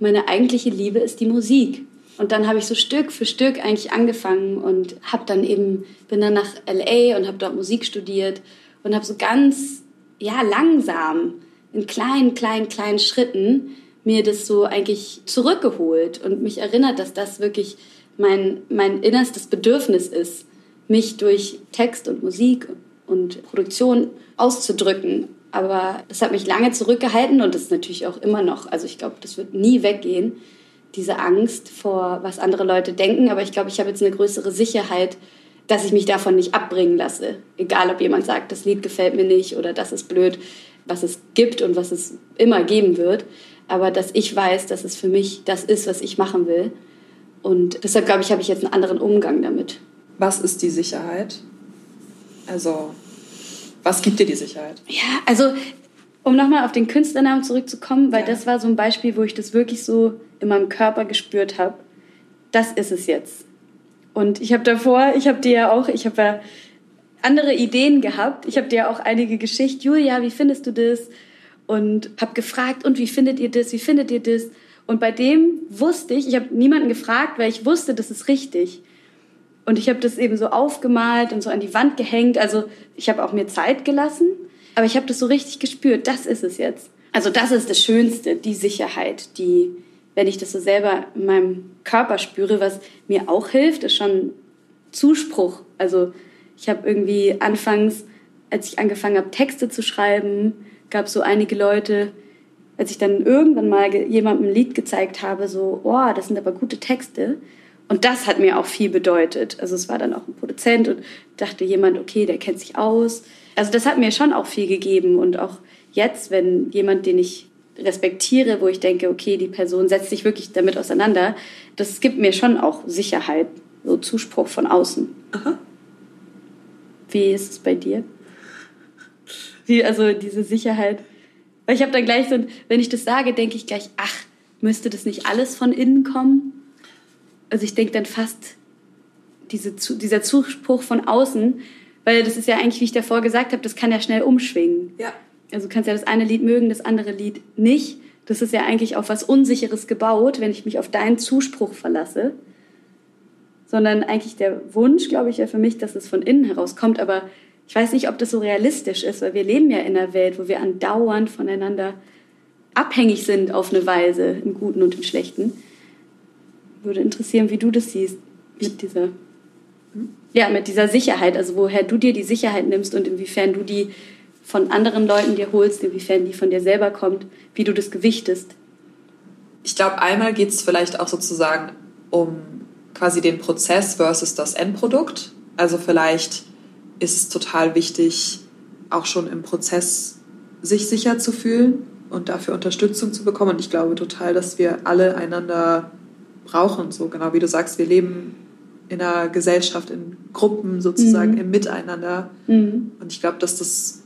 Meine eigentliche Liebe ist die Musik. Und dann habe ich so Stück für Stück eigentlich angefangen und habe dann eben bin dann nach LA und habe dort Musik studiert und habe so ganz ja langsam in kleinen, kleinen, kleinen Schritten mir das so eigentlich zurückgeholt und mich erinnert, dass das wirklich mein, mein innerstes Bedürfnis ist, mich durch Text und Musik und Produktion auszudrücken. Aber das hat mich lange zurückgehalten und das ist natürlich auch immer noch. Also ich glaube, das wird nie weggehen, diese Angst vor, was andere Leute denken. Aber ich glaube, ich habe jetzt eine größere Sicherheit, dass ich mich davon nicht abbringen lasse. Egal, ob jemand sagt, das Lied gefällt mir nicht oder das ist blöd was es gibt und was es immer geben wird, aber dass ich weiß, dass es für mich das ist, was ich machen will. Und deshalb glaube ich, habe ich jetzt einen anderen Umgang damit. Was ist die Sicherheit? Also, was gibt dir die Sicherheit? Ja, also, um nochmal auf den Künstlernamen zurückzukommen, weil ja. das war so ein Beispiel, wo ich das wirklich so in meinem Körper gespürt habe. Das ist es jetzt. Und ich habe davor, ich habe dir ja auch, ich habe ja andere Ideen gehabt. Ich habe dir auch einige Geschichten. Julia, wie findest du das? Und habe gefragt, und wie findet ihr das? Wie findet ihr das? Und bei dem wusste ich, ich habe niemanden gefragt, weil ich wusste, das ist richtig. Und ich habe das eben so aufgemalt und so an die Wand gehängt. Also ich habe auch mir Zeit gelassen, aber ich habe das so richtig gespürt. Das ist es jetzt. Also das ist das Schönste, die Sicherheit, die, wenn ich das so selber in meinem Körper spüre, was mir auch hilft, ist schon Zuspruch. Also ich habe irgendwie anfangs, als ich angefangen habe, Texte zu schreiben, gab es so einige Leute, als ich dann irgendwann mal jemandem ein Lied gezeigt habe, so, oh, das sind aber gute Texte. Und das hat mir auch viel bedeutet. Also es war dann auch ein Produzent und dachte jemand, okay, der kennt sich aus. Also das hat mir schon auch viel gegeben. Und auch jetzt, wenn jemand, den ich respektiere, wo ich denke, okay, die Person setzt sich wirklich damit auseinander, das gibt mir schon auch Sicherheit, so Zuspruch von außen. Aha. Wie ist es bei dir? Wie, also diese Sicherheit. Weil ich habe dann gleich so, wenn ich das sage, denke ich gleich, ach, müsste das nicht alles von innen kommen? Also ich denke dann fast diese, dieser Zuspruch von außen, weil das ist ja eigentlich, wie ich davor gesagt habe, das kann ja schnell umschwingen. Ja. Also du kannst ja das eine Lied mögen, das andere Lied nicht. Das ist ja eigentlich auf was Unsicheres gebaut, wenn ich mich auf deinen Zuspruch verlasse. Sondern eigentlich der Wunsch, glaube ich, ja für mich, dass es von innen herauskommt. Aber ich weiß nicht, ob das so realistisch ist, weil wir leben ja in einer Welt, wo wir andauernd voneinander abhängig sind auf eine Weise, im Guten und im Schlechten. Würde interessieren, wie du das siehst mit dieser, ja, mit dieser Sicherheit, also woher du dir die Sicherheit nimmst und inwiefern du die von anderen Leuten dir holst, inwiefern die von dir selber kommt, wie du das gewichtest. Ich glaube, einmal geht es vielleicht auch sozusagen um quasi den Prozess versus das Endprodukt. Also vielleicht ist es total wichtig, auch schon im Prozess sich sicher zu fühlen und dafür Unterstützung zu bekommen. Und ich glaube total, dass wir alle einander brauchen. So genau wie du sagst, wir leben in einer Gesellschaft, in Gruppen sozusagen, mhm. im Miteinander. Mhm. Und ich glaube, dass das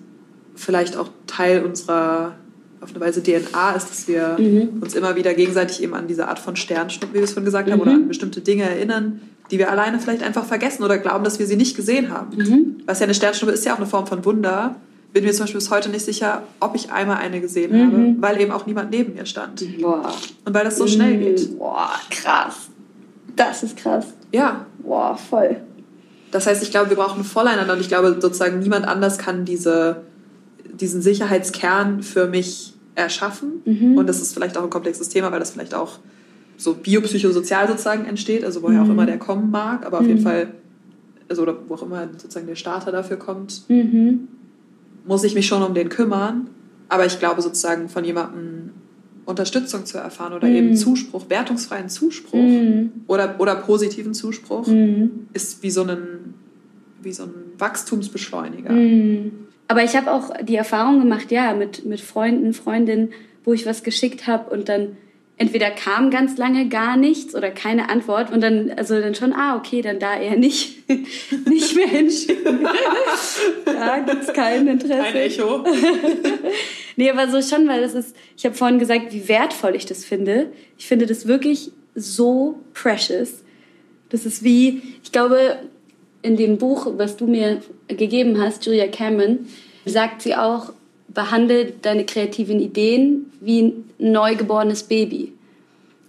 vielleicht auch Teil unserer auf eine Weise DNA ist, dass wir mhm. uns immer wieder gegenseitig eben an diese Art von Sternschnuppen, wie wir es schon gesagt haben, oder mhm. an bestimmte Dinge erinnern, die wir alleine vielleicht einfach vergessen oder glauben, dass wir sie nicht gesehen haben. Mhm. Was ja eine Sternschnuppe ist ja auch eine Form von Wunder. Bin mir zum Beispiel bis heute nicht sicher, ob ich einmal eine gesehen mhm. habe, weil eben auch niemand neben mir stand. Boah. Und weil das so schnell geht. Boah, krass. Das ist krass. Ja. Boah, voll. Das heißt, ich glaube, wir brauchen voreinander und ich glaube, sozusagen niemand anders kann diese, diesen Sicherheitskern für mich erschaffen. Mhm. Und das ist vielleicht auch ein komplexes Thema, weil das vielleicht auch so biopsychosozial sozusagen entsteht, also woher mhm. auch immer der kommen mag, aber auf jeden mhm. Fall, also oder wo auch immer sozusagen der Starter dafür kommt, mhm. Muss ich mich schon um den kümmern. Aber ich glaube sozusagen von jemandem Unterstützung zu erfahren oder eben mhm. Zuspruch, wertungsfreien Zuspruch mhm. oder, oder positiven Zuspruch ist wie so ein, wie so ein Wachstumsbeschleuniger. Aber ich habe auch die Erfahrung gemacht, ja, mit, mit Freunden, Freundinnen, wo ich was geschickt habe und dann entweder kam ganz lange gar nichts oder keine Antwort und dann, also dann schon, ah, okay, dann da eher nicht, [laughs] nicht mehr hinschicken. [laughs] da gibt's kein Interesse. Ein Echo. [laughs] nee, aber so schon, weil das ist, ich habe vorhin gesagt, wie wertvoll ich das finde. Ich finde das wirklich so precious. Das ist wie, ich glaube, in dem Buch, was du mir gegeben hast, Julia Cameron, sagt sie auch, behandle deine kreativen Ideen wie ein neugeborenes Baby.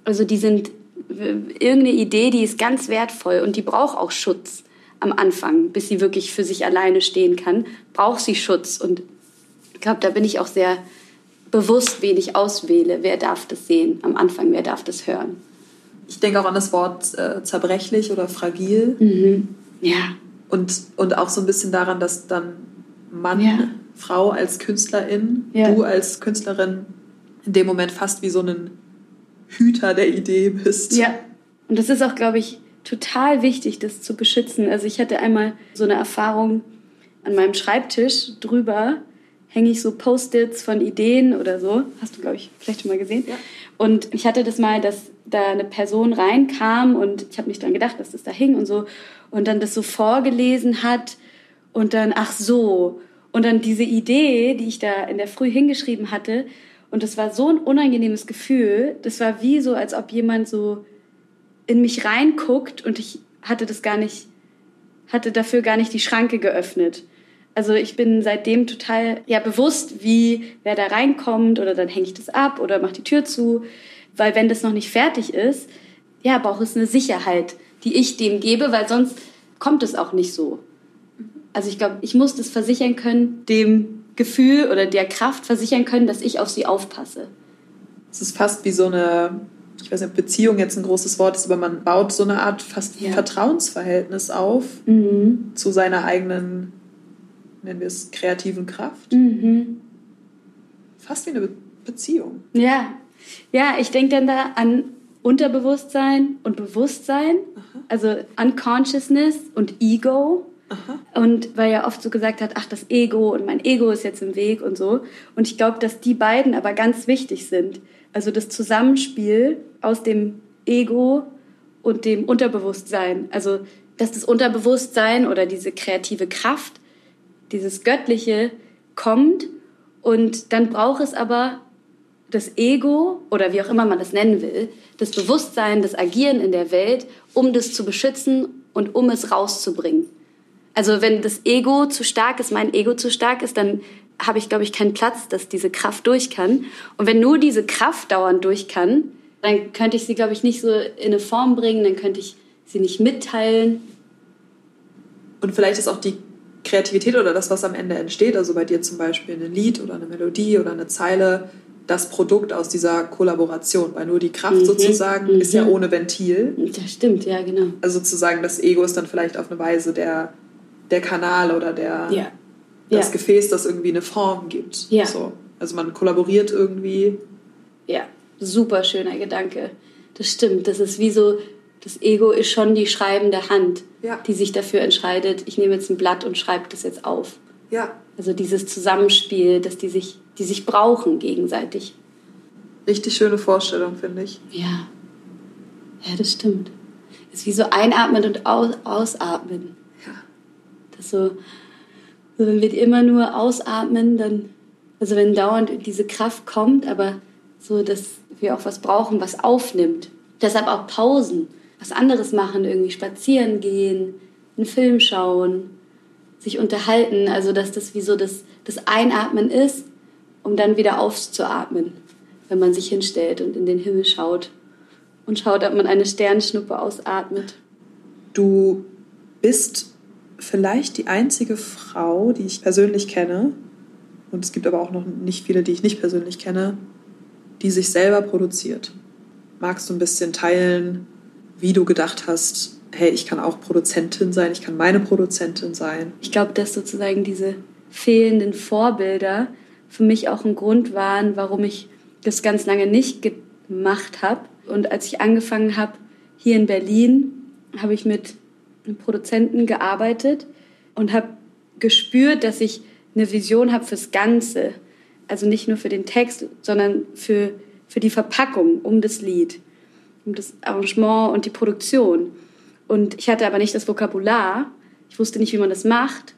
Also die sind irgendeine Idee, die ist ganz wertvoll und die braucht auch Schutz am Anfang, bis sie wirklich für sich alleine stehen kann, braucht sie Schutz. Und ich glaube, da bin ich auch sehr bewusst, wen ich auswähle. Wer darf das sehen am Anfang, wer darf das hören. Ich denke auch an das Wort äh, zerbrechlich oder fragil. Mhm. Ja. Und, und auch so ein bisschen daran, dass dann Mann, ja. Frau als Künstlerin, ja. du als Künstlerin in dem Moment fast wie so ein Hüter der Idee bist. Ja. Und das ist auch, glaube ich, total wichtig, das zu beschützen. Also ich hatte einmal so eine Erfahrung an meinem Schreibtisch drüber hänge ich so Post-its von Ideen oder so. Hast du, glaube ich, vielleicht schon mal gesehen. Ja. Und ich hatte das mal, dass da eine Person reinkam und ich habe nicht dran gedacht, dass das da hing und so und dann das so vorgelesen hat und dann, ach so, und dann diese Idee, die ich da in der Früh hingeschrieben hatte und das war so ein unangenehmes Gefühl, das war wie so, als ob jemand so in mich reinguckt und ich hatte das gar nicht, hatte dafür gar nicht die Schranke geöffnet. Also ich bin seitdem total ja bewusst, wie wer da reinkommt oder dann hänge ich das ab oder mache die Tür zu, weil wenn das noch nicht fertig ist, ja, braucht es eine Sicherheit, die ich dem gebe, weil sonst kommt es auch nicht so. Also ich glaube, ich muss das versichern können, dem Gefühl oder der Kraft versichern können, dass ich auf sie aufpasse. Es ist fast wie so eine, ich weiß nicht, ob Beziehung jetzt ein großes Wort ist, aber man baut so eine Art fast ja. Vertrauensverhältnis auf mhm. zu seiner eigenen, nennen wir es, kreativen Kraft. Mhm. Fast wie eine Beziehung. Ja, ja, ich denke dann da an Unterbewusstsein und Bewusstsein, Aha. also Unconsciousness und Ego. Aha. Und weil er oft so gesagt hat, ach, das Ego und mein Ego ist jetzt im Weg und so. Und ich glaube, dass die beiden aber ganz wichtig sind. Also das Zusammenspiel aus dem Ego und dem Unterbewusstsein. Also, dass das Unterbewusstsein oder diese kreative Kraft, dieses Göttliche kommt und dann braucht es aber das Ego oder wie auch immer man das nennen will, das Bewusstsein, das Agieren in der Welt, um das zu beschützen und um es rauszubringen. Also wenn das Ego zu stark ist, mein Ego zu stark ist, dann habe ich, glaube ich, keinen Platz, dass diese Kraft durch kann. Und wenn nur diese Kraft dauernd durch kann, dann könnte ich sie, glaube ich, nicht so in eine Form bringen, dann könnte ich sie nicht mitteilen. Und vielleicht ist auch die Kreativität oder das, was am Ende entsteht, also bei dir zum Beispiel ein Lied oder eine Melodie oder eine Zeile, das Produkt aus dieser Kollaboration, weil nur die Kraft mhm. sozusagen mhm. ist ja ohne Ventil. Das stimmt, ja, genau. Also sozusagen das Ego ist dann vielleicht auf eine Weise der, der Kanal oder der, ja. das ja. Gefäß, das irgendwie eine Form gibt. Ja. So. Also man kollaboriert irgendwie. Ja, super schöner Gedanke. Das stimmt. Das ist wie so, das Ego ist schon die schreibende Hand, ja. die sich dafür entscheidet, ich nehme jetzt ein Blatt und schreibe das jetzt auf. Ja. Also dieses Zusammenspiel, dass die sich, die sich brauchen gegenseitig. Richtig schöne Vorstellung, finde ich. Ja. Ja, das stimmt. Das ist wie so einatmen und aus, ausatmen. Ja. Das so, so, wenn wir immer nur ausatmen, dann, also wenn dauernd diese Kraft kommt, aber so, dass wir auch was brauchen, was aufnimmt. Deshalb auch Pausen was anderes machen, irgendwie spazieren gehen, einen Film schauen, sich unterhalten. Also dass das wie so das, das Einatmen ist, um dann wieder aufzuatmen, wenn man sich hinstellt und in den Himmel schaut und schaut, ob man eine Sternschnuppe ausatmet. Du bist vielleicht die einzige Frau, die ich persönlich kenne, und es gibt aber auch noch nicht viele, die ich nicht persönlich kenne, die sich selber produziert. Magst du ein bisschen teilen, wie du gedacht hast, hey, ich kann auch Produzentin sein, ich kann meine Produzentin sein. Ich glaube, dass sozusagen diese fehlenden Vorbilder für mich auch ein Grund waren, warum ich das ganz lange nicht gemacht habe. Und als ich angefangen habe, hier in Berlin, habe ich mit Produzenten gearbeitet und habe gespürt, dass ich eine Vision habe fürs Ganze. Also nicht nur für den Text, sondern für, für die Verpackung um das Lied um das Arrangement und die Produktion. Und ich hatte aber nicht das Vokabular. Ich wusste nicht, wie man das macht.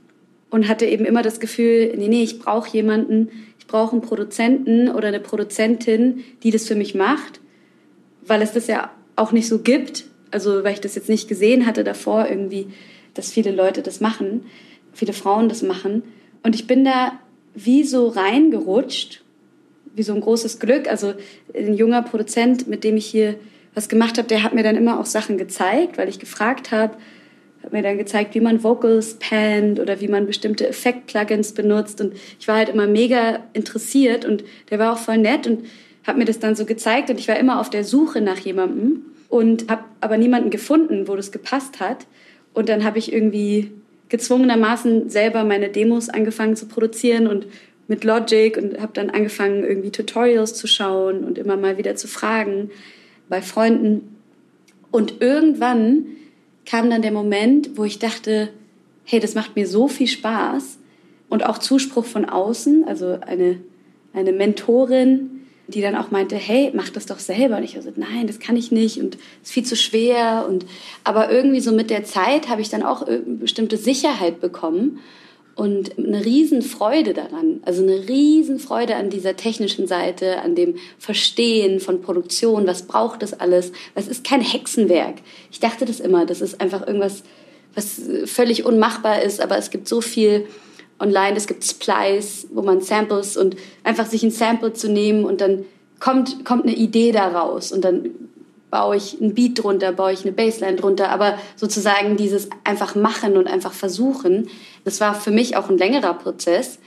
Und hatte eben immer das Gefühl, nee, nee, ich brauche jemanden, ich brauche einen Produzenten oder eine Produzentin, die das für mich macht, weil es das ja auch nicht so gibt. Also, weil ich das jetzt nicht gesehen hatte davor irgendwie, dass viele Leute das machen, viele Frauen das machen. Und ich bin da wie so reingerutscht, wie so ein großes Glück. Also, ein junger Produzent, mit dem ich hier was gemacht habe, der hat mir dann immer auch Sachen gezeigt, weil ich gefragt habe, hat mir dann gezeigt, wie man Vocals pannt oder wie man bestimmte Effekt-Plugins benutzt. Und ich war halt immer mega interessiert und der war auch voll nett und hat mir das dann so gezeigt. Und ich war immer auf der Suche nach jemandem und habe aber niemanden gefunden, wo das gepasst hat. Und dann habe ich irgendwie gezwungenermaßen selber meine Demos angefangen zu produzieren und mit Logic und habe dann angefangen, irgendwie Tutorials zu schauen und immer mal wieder zu fragen bei Freunden. Und irgendwann kam dann der Moment, wo ich dachte, hey, das macht mir so viel Spaß und auch Zuspruch von außen, also eine, eine Mentorin, die dann auch meinte, hey, mach das doch selber. Und ich so, nein, das kann ich nicht und es ist viel zu schwer. Und, aber irgendwie so mit der Zeit habe ich dann auch bestimmte Sicherheit bekommen und eine Riesenfreude daran, also eine Riesenfreude an dieser technischen Seite, an dem Verstehen von Produktion, was braucht das alles, was ist kein Hexenwerk. Ich dachte das immer, das ist einfach irgendwas, was völlig unmachbar ist, aber es gibt so viel online, es gibt Splice, wo man Samples und einfach sich ein Sample zu nehmen und dann kommt, kommt eine Idee daraus und dann baue ich ein Beat drunter, baue ich eine Bassline drunter, aber sozusagen dieses einfach machen und einfach versuchen, das war für mich auch ein längerer Prozess.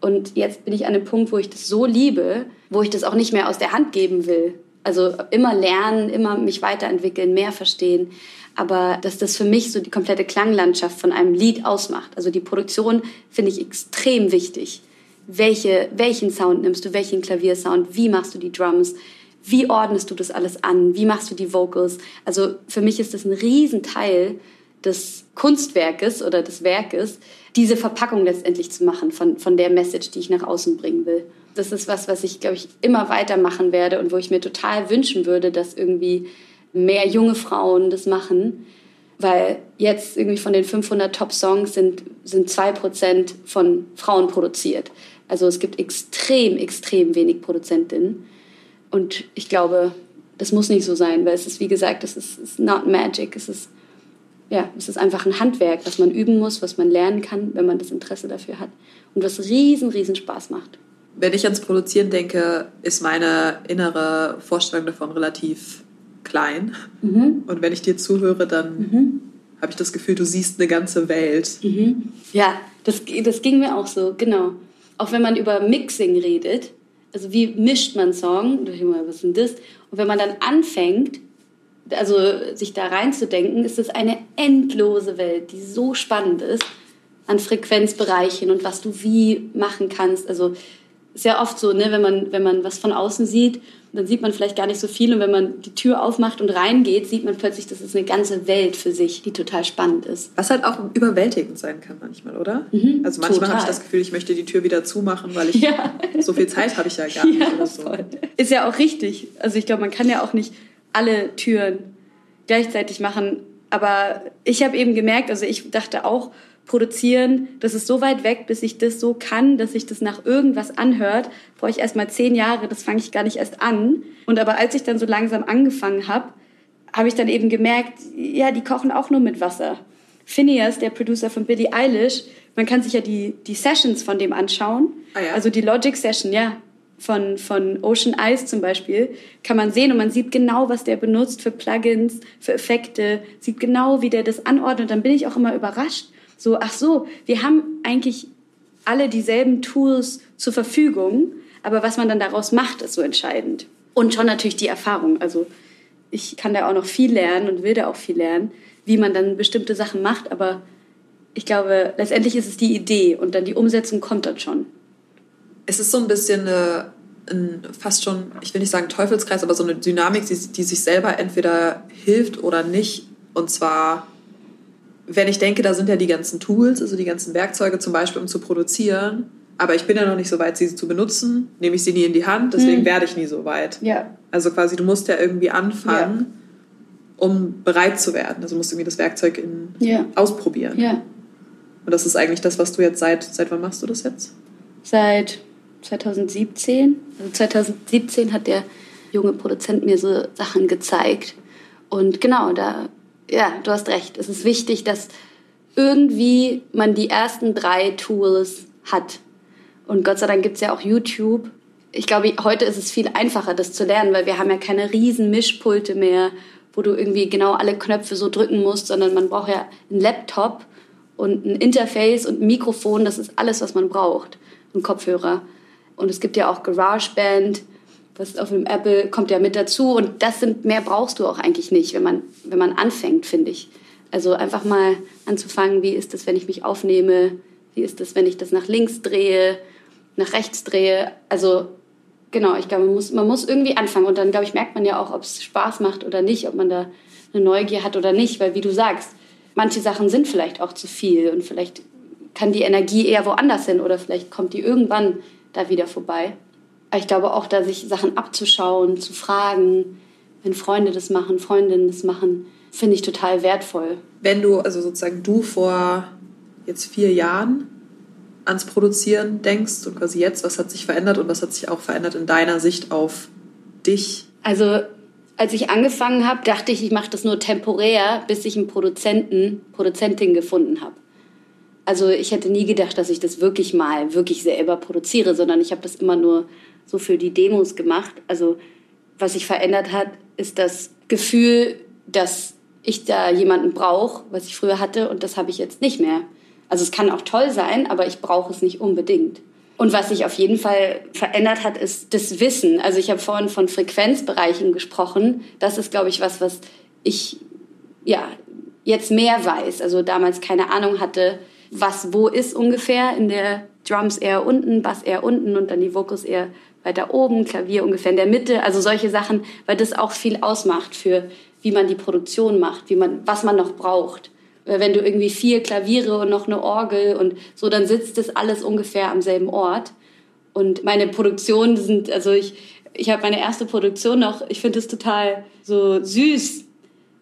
Und jetzt bin ich an einem Punkt, wo ich das so liebe, wo ich das auch nicht mehr aus der Hand geben will. Also immer lernen, immer mich weiterentwickeln, mehr verstehen. Aber dass das für mich so die komplette Klanglandschaft von einem Lied ausmacht. Also die Produktion finde ich extrem wichtig. Welche, welchen Sound nimmst du, welchen Klaviersound, wie machst du die Drums, wie ordnest du das alles an? Wie machst du die Vocals? Also für mich ist das ein Riesenteil des Kunstwerkes oder des Werkes, diese Verpackung letztendlich zu machen von, von der Message, die ich nach außen bringen will. Das ist was, was ich, glaube ich, immer weitermachen werde und wo ich mir total wünschen würde, dass irgendwie mehr junge Frauen das machen. Weil jetzt irgendwie von den 500 Top-Songs sind, sind 2% von Frauen produziert. Also es gibt extrem, extrem wenig Produzentinnen. Und ich glaube, das muss nicht so sein, weil es ist, wie gesagt, es ist, ist not magic. Es ist ja, es ist einfach ein Handwerk, was man üben muss, was man lernen kann, wenn man das Interesse dafür hat und was riesen, riesen Spaß macht. Wenn ich ans Produzieren denke, ist meine innere Vorstellung davon relativ klein. Mhm. Und wenn ich dir zuhöre, dann mhm. habe ich das Gefühl, du siehst eine ganze Welt. Mhm. Ja, das, das ging mir auch so, genau. Auch wenn man über Mixing redet, also wie mischt man Song, was ist das? Und wenn man dann anfängt, also sich da reinzudenken, ist es eine endlose Welt, die so spannend ist an Frequenzbereichen und was du wie machen kannst. Also ist ja oft so, ne, wenn man wenn man was von außen sieht, dann sieht man vielleicht gar nicht so viel und wenn man die Tür aufmacht und reingeht, sieht man plötzlich, das ist eine ganze Welt für sich, die total spannend ist. Was halt auch überwältigend sein kann manchmal, oder? Mhm, also manchmal habe ich das Gefühl, ich möchte die Tür wieder zumachen, weil ich [laughs] ja. so viel Zeit habe ich ja gar nicht ja, oder so. Voll. Ist ja auch richtig. Also ich glaube, man kann ja auch nicht alle Türen gleichzeitig machen. Aber ich habe eben gemerkt, also ich dachte auch, produzieren, das ist so weit weg, bis ich das so kann, dass sich das nach irgendwas anhört, brauche ich erst mal zehn Jahre, das fange ich gar nicht erst an. Und aber als ich dann so langsam angefangen habe, habe ich dann eben gemerkt, ja, die kochen auch nur mit Wasser. Phineas, der Producer von Billie Eilish, man kann sich ja die, die Sessions von dem anschauen. Ah ja. Also die Logic Session, ja von, von Ocean Eyes zum Beispiel, kann man sehen und man sieht genau, was der benutzt für Plugins, für Effekte, sieht genau, wie der das anordnet. Dann bin ich auch immer überrascht. So, ach so, wir haben eigentlich alle dieselben Tools zur Verfügung, aber was man dann daraus macht, ist so entscheidend. Und schon natürlich die Erfahrung. Also ich kann da auch noch viel lernen und will da auch viel lernen, wie man dann bestimmte Sachen macht, aber ich glaube, letztendlich ist es die Idee und dann die Umsetzung kommt dann schon es ist so ein bisschen eine, ein, fast schon, ich will nicht sagen Teufelskreis, aber so eine Dynamik, die, die sich selber entweder hilft oder nicht. Und zwar, wenn ich denke, da sind ja die ganzen Tools, also die ganzen Werkzeuge zum Beispiel, um zu produzieren. Aber ich bin ja noch nicht so weit, sie zu benutzen, nehme ich sie nie in die Hand, deswegen hm. werde ich nie so weit. Ja. Also quasi, du musst ja irgendwie anfangen, ja. um bereit zu werden. Also du musst irgendwie das Werkzeug in, ja. ausprobieren. Ja. Und das ist eigentlich das, was du jetzt seit, seit wann machst du das jetzt? Seit 2017. Also 2017 hat der junge Produzent mir so Sachen gezeigt. Und genau, da, ja, du hast recht. Es ist wichtig, dass irgendwie man die ersten drei Tools hat. Und Gott sei Dank gibt es ja auch YouTube. Ich glaube, heute ist es viel einfacher, das zu lernen, weil wir haben ja keine riesen Mischpulte mehr, wo du irgendwie genau alle Knöpfe so drücken musst, sondern man braucht ja einen Laptop und ein Interface und ein Mikrofon. Das ist alles, was man braucht. Und Kopfhörer. Und es gibt ja auch GarageBand, was auf dem Apple kommt ja mit dazu. Und das sind, mehr brauchst du auch eigentlich nicht, wenn man, wenn man anfängt, finde ich. Also einfach mal anzufangen, wie ist das, wenn ich mich aufnehme? Wie ist das, wenn ich das nach links drehe, nach rechts drehe? Also genau, ich glaube, man muss, man muss irgendwie anfangen. Und dann, glaube ich, merkt man ja auch, ob es Spaß macht oder nicht, ob man da eine Neugier hat oder nicht. Weil, wie du sagst, manche Sachen sind vielleicht auch zu viel und vielleicht kann die Energie eher woanders hin oder vielleicht kommt die irgendwann da wieder vorbei. Aber ich glaube auch, da sich Sachen abzuschauen, zu fragen, wenn Freunde das machen, Freundinnen das machen, finde ich total wertvoll. Wenn du, also sozusagen du vor jetzt vier Jahren ans Produzieren denkst und quasi jetzt, was hat sich verändert und was hat sich auch verändert in deiner Sicht auf dich? Also als ich angefangen habe, dachte ich, ich mache das nur temporär, bis ich einen Produzenten, Produzentin gefunden habe. Also ich hätte nie gedacht, dass ich das wirklich mal wirklich selber produziere, sondern ich habe das immer nur so für die Demos gemacht. Also was sich verändert hat, ist das Gefühl, dass ich da jemanden brauche, was ich früher hatte und das habe ich jetzt nicht mehr. Also es kann auch toll sein, aber ich brauche es nicht unbedingt. Und was sich auf jeden Fall verändert hat, ist das Wissen. Also ich habe vorhin von Frequenzbereichen gesprochen. Das ist, glaube ich, was, was ich ja jetzt mehr weiß. Also damals keine Ahnung hatte, was wo ist ungefähr. In der Drums eher unten, Bass eher unten und dann die Vocals eher weiter oben, Klavier ungefähr in der Mitte. Also solche Sachen, weil das auch viel ausmacht für wie man die Produktion macht, wie man, was man noch braucht. Wenn du irgendwie vier Klaviere und noch eine Orgel und so, dann sitzt das alles ungefähr am selben Ort. Und meine Produktionen sind, also ich, ich habe meine erste Produktion noch, ich finde es total so süß,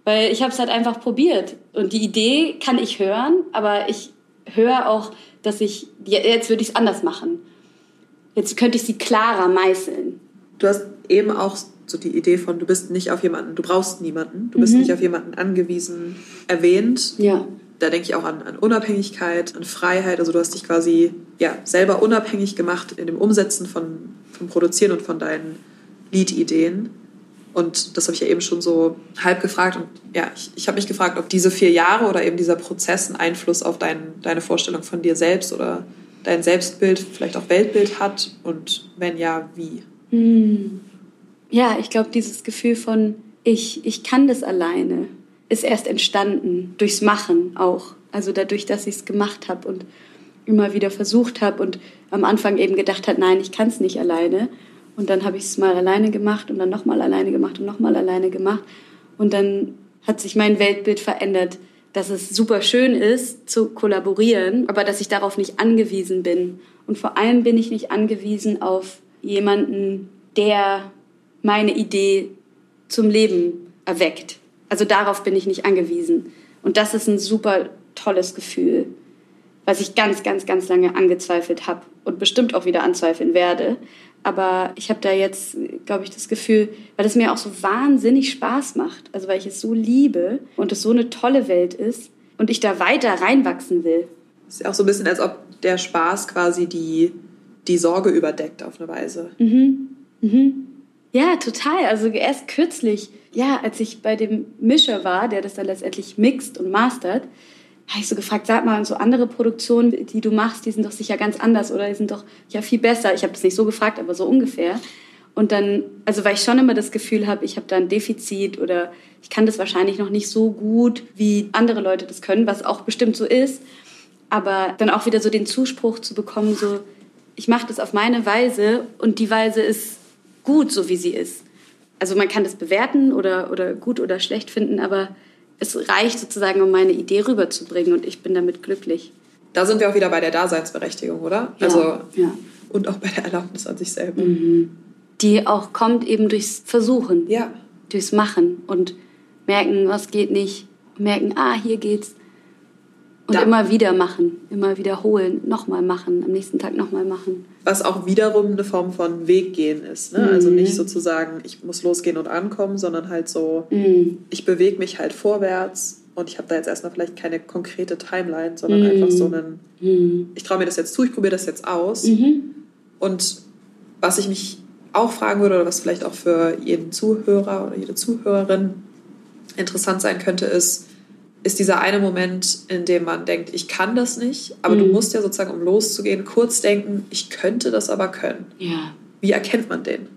weil ich habe es halt einfach probiert. Und die Idee kann ich hören, aber ich höre auch, dass ich, jetzt würde ich es anders machen. Jetzt könnte ich sie klarer meißeln. Du hast eben auch so die Idee von, du bist nicht auf jemanden, du brauchst niemanden, du bist mhm. nicht auf jemanden angewiesen, erwähnt. Ja. Da denke ich auch an, an Unabhängigkeit, an Freiheit. Also du hast dich quasi ja, selber unabhängig gemacht in dem Umsetzen von, vom Produzieren und von deinen Liedideen. Und das habe ich ja eben schon so halb gefragt. Und ja, ich, ich habe mich gefragt, ob diese vier Jahre oder eben dieser Prozess einen Einfluss auf dein, deine Vorstellung von dir selbst oder dein Selbstbild, vielleicht auch Weltbild hat. Und wenn ja, wie? Hm. Ja, ich glaube, dieses Gefühl von ich, ich kann das alleine, ist erst entstanden durchs Machen auch. Also dadurch, dass ich es gemacht habe und immer wieder versucht habe und am Anfang eben gedacht hat, nein, ich kann es nicht alleine. Und dann habe ich es mal alleine gemacht und dann nochmal alleine gemacht und nochmal alleine gemacht. Und dann hat sich mein Weltbild verändert, dass es super schön ist zu kollaborieren, aber dass ich darauf nicht angewiesen bin. Und vor allem bin ich nicht angewiesen auf jemanden, der meine Idee zum Leben erweckt. Also darauf bin ich nicht angewiesen. Und das ist ein super tolles Gefühl, was ich ganz, ganz, ganz lange angezweifelt habe und bestimmt auch wieder anzweifeln werde. Aber ich habe da jetzt, glaube ich, das Gefühl, weil es mir auch so wahnsinnig Spaß macht, also weil ich es so liebe und es so eine tolle Welt ist und ich da weiter reinwachsen will. Es ist ja auch so ein bisschen, als ob der Spaß quasi die, die Sorge überdeckt auf eine Weise. Mhm. Mhm. Ja, total. Also erst kürzlich, ja, als ich bei dem Mischer war, der das dann letztendlich mixt und mastert, habe ich so gefragt, sag mal, so andere Produktionen, die du machst, die sind doch sicher ganz anders oder die sind doch ja viel besser. Ich habe das nicht so gefragt, aber so ungefähr. Und dann, also weil ich schon immer das Gefühl habe, ich habe da ein Defizit oder ich kann das wahrscheinlich noch nicht so gut, wie andere Leute das können, was auch bestimmt so ist. Aber dann auch wieder so den Zuspruch zu bekommen, so, ich mache das auf meine Weise und die Weise ist gut, so wie sie ist. Also man kann das bewerten oder, oder gut oder schlecht finden, aber es reicht sozusagen, um meine Idee rüberzubringen und ich bin damit glücklich. Da sind wir auch wieder bei der Daseinsberechtigung, oder? Ja, also ja. und auch bei der Erlaubnis an sich selber. Mhm. Die auch kommt eben durchs Versuchen, ja. durchs Machen und merken, was geht nicht, merken, ah, hier geht's. Und da. immer wieder machen, immer wiederholen, nochmal machen, am nächsten Tag nochmal machen. Was auch wiederum eine Form von Weggehen ist. Ne? Also mhm. Also nicht sozusagen, ich muss losgehen und ankommen, sondern halt so, mhm. ich bewege mich halt vorwärts und ich habe da jetzt erstmal vielleicht keine konkrete Timeline, sondern mhm. einfach so einen, mhm. ich traue mir das jetzt zu, ich probiere das jetzt aus. Mhm. Und was ich mich auch fragen würde, oder was vielleicht auch für jeden Zuhörer oder jede Zuhörerin interessant sein könnte, ist, ist dieser eine Moment, in dem man denkt, ich kann das nicht, aber mhm. du musst ja sozusagen, um loszugehen, kurz denken, ich könnte das aber können. Ja. Wie erkennt man den?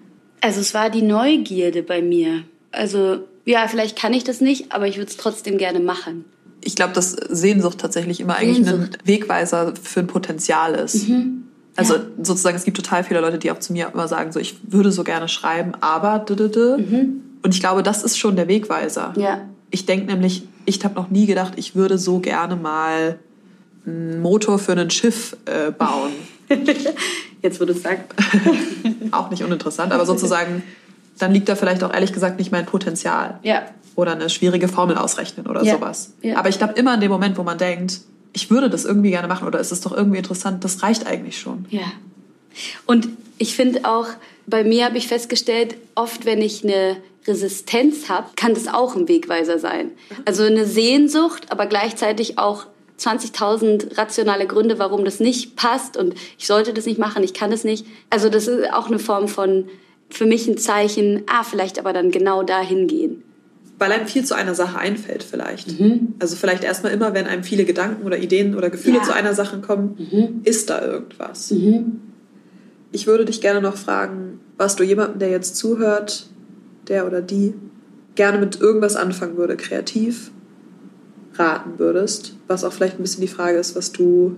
Also es war die Neugierde bei mir. Also ja, vielleicht kann ich das nicht, aber ich würde es trotzdem gerne machen. Ich glaube, dass Sehnsucht tatsächlich immer eigentlich ein Wegweiser für ein Potenzial ist. Mhm. Also ja. sozusagen, es gibt total viele Leute, die auch zu mir immer sagen, so ich würde so gerne schreiben, aber mhm. und ich glaube, das ist schon der Wegweiser. Ja. Ich denke nämlich, ich habe noch nie gedacht, ich würde so gerne mal einen Motor für ein Schiff äh, bauen. [laughs] Jetzt, du es sagst. [laughs] auch nicht uninteressant, aber sozusagen, dann liegt da vielleicht auch ehrlich gesagt nicht mein Potenzial. Ja. Oder eine schwierige Formel ausrechnen oder ja. sowas. Ja. Aber ich glaube, immer in dem Moment, wo man denkt, ich würde das irgendwie gerne machen oder ist es doch irgendwie interessant, das reicht eigentlich schon. Ja. Und ich finde auch, bei mir habe ich festgestellt, oft wenn ich eine Resistenz habe, kann das auch ein Wegweiser sein. Also eine Sehnsucht, aber gleichzeitig auch 20.000 rationale Gründe, warum das nicht passt und ich sollte das nicht machen, ich kann das nicht. Also das ist auch eine Form von, für mich ein Zeichen, ah, vielleicht aber dann genau dahin gehen. Weil einem viel zu einer Sache einfällt vielleicht. Mhm. Also vielleicht erstmal immer, wenn einem viele Gedanken oder Ideen oder Gefühle ja. zu einer Sache kommen, mhm. ist da irgendwas. Mhm. Ich würde dich gerne noch fragen, was du jemandem, der jetzt zuhört, der oder die gerne mit irgendwas anfangen würde, kreativ raten würdest, was auch vielleicht ein bisschen die Frage ist, was du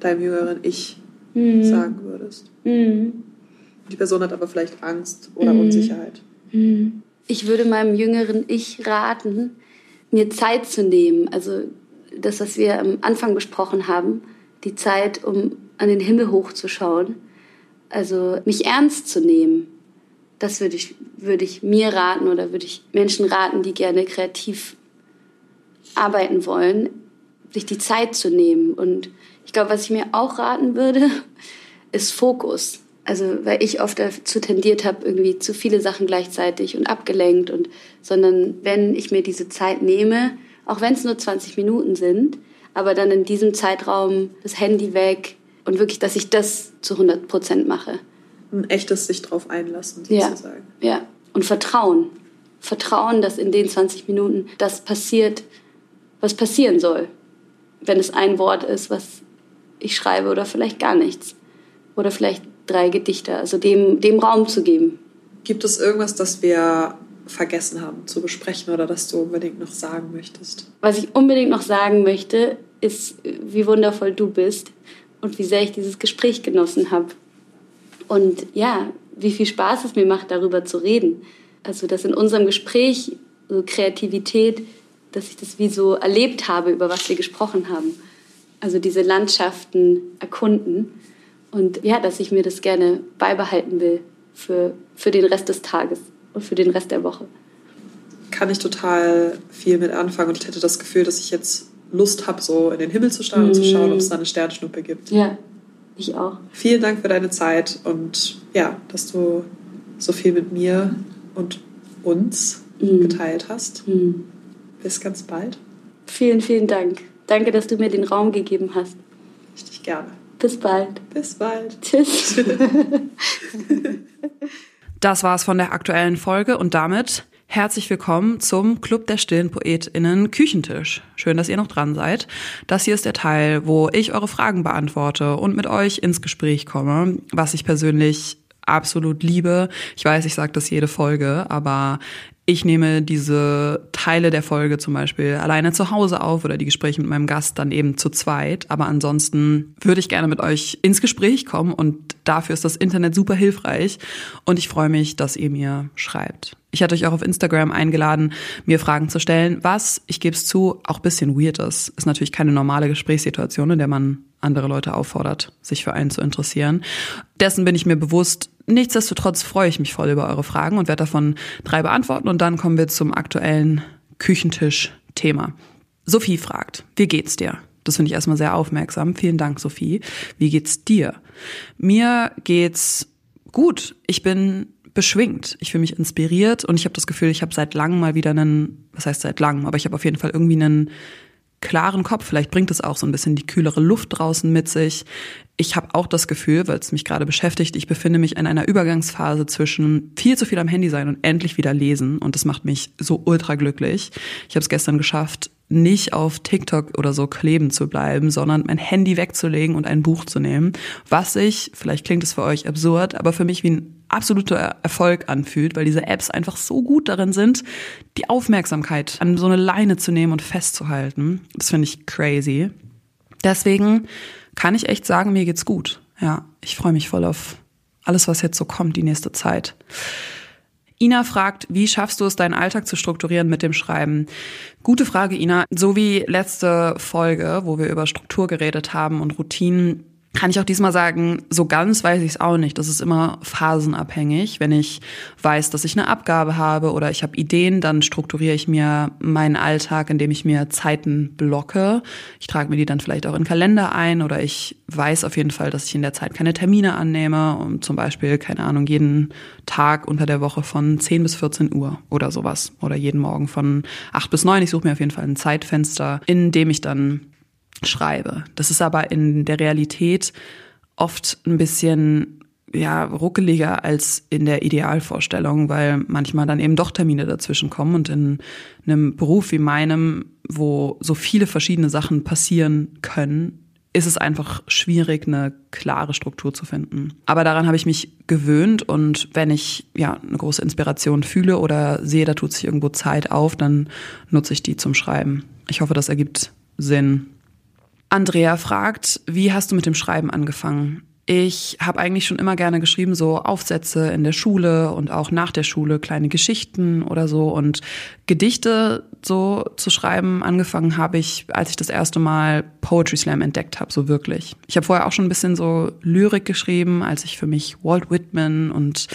deinem jüngeren Ich mhm. sagen würdest. Mhm. Die Person hat aber vielleicht Angst oder mhm. Unsicherheit. Mhm. Ich würde meinem jüngeren Ich raten, mir Zeit zu nehmen. Also das, was wir am Anfang besprochen haben, die Zeit, um an den Himmel hochzuschauen. Also mich ernst zu nehmen das würde ich, würde ich mir raten oder würde ich Menschen raten, die gerne kreativ arbeiten wollen, sich die Zeit zu nehmen. Und ich glaube, was ich mir auch raten würde, [laughs] ist Fokus. Also weil ich oft dazu tendiert habe, irgendwie zu viele Sachen gleichzeitig und abgelenkt und sondern wenn ich mir diese Zeit nehme, auch wenn es nur 20 Minuten sind, aber dann in diesem Zeitraum das Handy weg und wirklich, dass ich das zu 100 Prozent mache. Ein echtes sich drauf einlassen, sozusagen. Ja, ja. Und Vertrauen. Vertrauen, dass in den 20 Minuten das passiert, was passieren soll. Wenn es ein Wort ist, was ich schreibe oder vielleicht gar nichts. Oder vielleicht drei Gedichte, also dem, dem Raum zu geben. Gibt es irgendwas, das wir vergessen haben zu besprechen oder das du unbedingt noch sagen möchtest? Was ich unbedingt noch sagen möchte, ist, wie wundervoll du bist und wie sehr ich dieses Gespräch genossen habe. Und ja, wie viel Spaß es mir macht, darüber zu reden. Also, dass in unserem Gespräch so Kreativität, dass ich das wie so erlebt habe, über was wir gesprochen haben. Also diese Landschaften erkunden und ja, dass ich mir das gerne beibehalten will für, für den Rest des Tages und für den Rest der Woche. Kann ich total viel mit anfangen und ich hätte das Gefühl, dass ich jetzt Lust habe, so in den Himmel zu starren und zu schauen, ob es da eine Sternschnuppe gibt. Ja, ich auch. Vielen Dank für deine Zeit und ja, dass du so viel mit mir und uns mm. geteilt hast. Mm. Bis ganz bald. Vielen, vielen Dank. Danke, dass du mir den Raum gegeben hast. Richtig gerne. Bis bald. Bis bald. Tschüss. [laughs] das war's von der aktuellen Folge und damit herzlich willkommen zum Club der stillen PoetInnen Küchentisch. Schön, dass ihr noch dran seid. Das hier ist der Teil, wo ich eure Fragen beantworte und mit euch ins Gespräch komme, was ich persönlich absolut liebe. Ich weiß, ich sage das jede Folge, aber ich nehme diese Teile der Folge zum Beispiel alleine zu Hause auf oder die Gespräche mit meinem Gast dann eben zu zweit. Aber ansonsten würde ich gerne mit euch ins Gespräch kommen und dafür ist das Internet super hilfreich. Und ich freue mich, dass ihr mir schreibt. Ich hatte euch auch auf Instagram eingeladen, mir Fragen zu stellen, was, ich gebe es zu, auch bisschen weird ist. Ist natürlich keine normale Gesprächssituation, in der man andere Leute auffordert, sich für einen zu interessieren. Dessen bin ich mir bewusst. Nichtsdestotrotz freue ich mich voll über eure Fragen und werde davon drei beantworten und dann kommen wir zum aktuellen Küchentisch-Thema. Sophie fragt, wie geht's dir? Das finde ich erstmal sehr aufmerksam. Vielen Dank, Sophie. Wie geht's dir? Mir geht's gut. Ich bin beschwingt. Ich fühle mich inspiriert und ich habe das Gefühl, ich habe seit langem mal wieder einen, was heißt seit langem, aber ich habe auf jeden Fall irgendwie einen klaren Kopf. Vielleicht bringt es auch so ein bisschen die kühlere Luft draußen mit sich. Ich habe auch das Gefühl, weil es mich gerade beschäftigt, ich befinde mich in einer Übergangsphase zwischen viel zu viel am Handy sein und endlich wieder lesen. Und das macht mich so ultra glücklich. Ich habe es gestern geschafft, nicht auf TikTok oder so kleben zu bleiben, sondern mein Handy wegzulegen und ein Buch zu nehmen, was sich, vielleicht klingt es für euch absurd, aber für mich wie ein absoluter Erfolg anfühlt, weil diese Apps einfach so gut darin sind, die Aufmerksamkeit an so eine Leine zu nehmen und festzuhalten. Das finde ich crazy. Deswegen kann ich echt sagen, mir geht's gut. Ja, ich freue mich voll auf alles, was jetzt so kommt, die nächste Zeit. Ina fragt, wie schaffst du es, deinen Alltag zu strukturieren mit dem Schreiben? Gute Frage, Ina. So wie letzte Folge, wo wir über Struktur geredet haben und Routinen, kann ich auch diesmal sagen, so ganz weiß ich es auch nicht. Das ist immer phasenabhängig. Wenn ich weiß, dass ich eine Abgabe habe oder ich habe Ideen, dann strukturiere ich mir meinen Alltag, indem ich mir Zeiten blocke. Ich trage mir die dann vielleicht auch in Kalender ein oder ich weiß auf jeden Fall, dass ich in der Zeit keine Termine annehme und zum Beispiel, keine Ahnung, jeden Tag unter der Woche von 10 bis 14 Uhr oder sowas oder jeden Morgen von 8 bis 9. Ich suche mir auf jeden Fall ein Zeitfenster, in dem ich dann schreibe. Das ist aber in der Realität oft ein bisschen ja, ruckeliger als in der Idealvorstellung, weil manchmal dann eben doch Termine dazwischen kommen und in einem Beruf wie meinem, wo so viele verschiedene Sachen passieren können, ist es einfach schwierig, eine klare Struktur zu finden. Aber daran habe ich mich gewöhnt und wenn ich ja eine große Inspiration fühle oder sehe, da tut sich irgendwo Zeit auf, dann nutze ich die zum Schreiben. Ich hoffe, das ergibt Sinn. Andrea fragt, wie hast du mit dem Schreiben angefangen? Ich habe eigentlich schon immer gerne geschrieben, so Aufsätze in der Schule und auch nach der Schule, kleine Geschichten oder so. Und Gedichte so zu schreiben angefangen habe ich, als ich das erste Mal Poetry Slam entdeckt habe, so wirklich. Ich habe vorher auch schon ein bisschen so Lyrik geschrieben, als ich für mich Walt Whitman und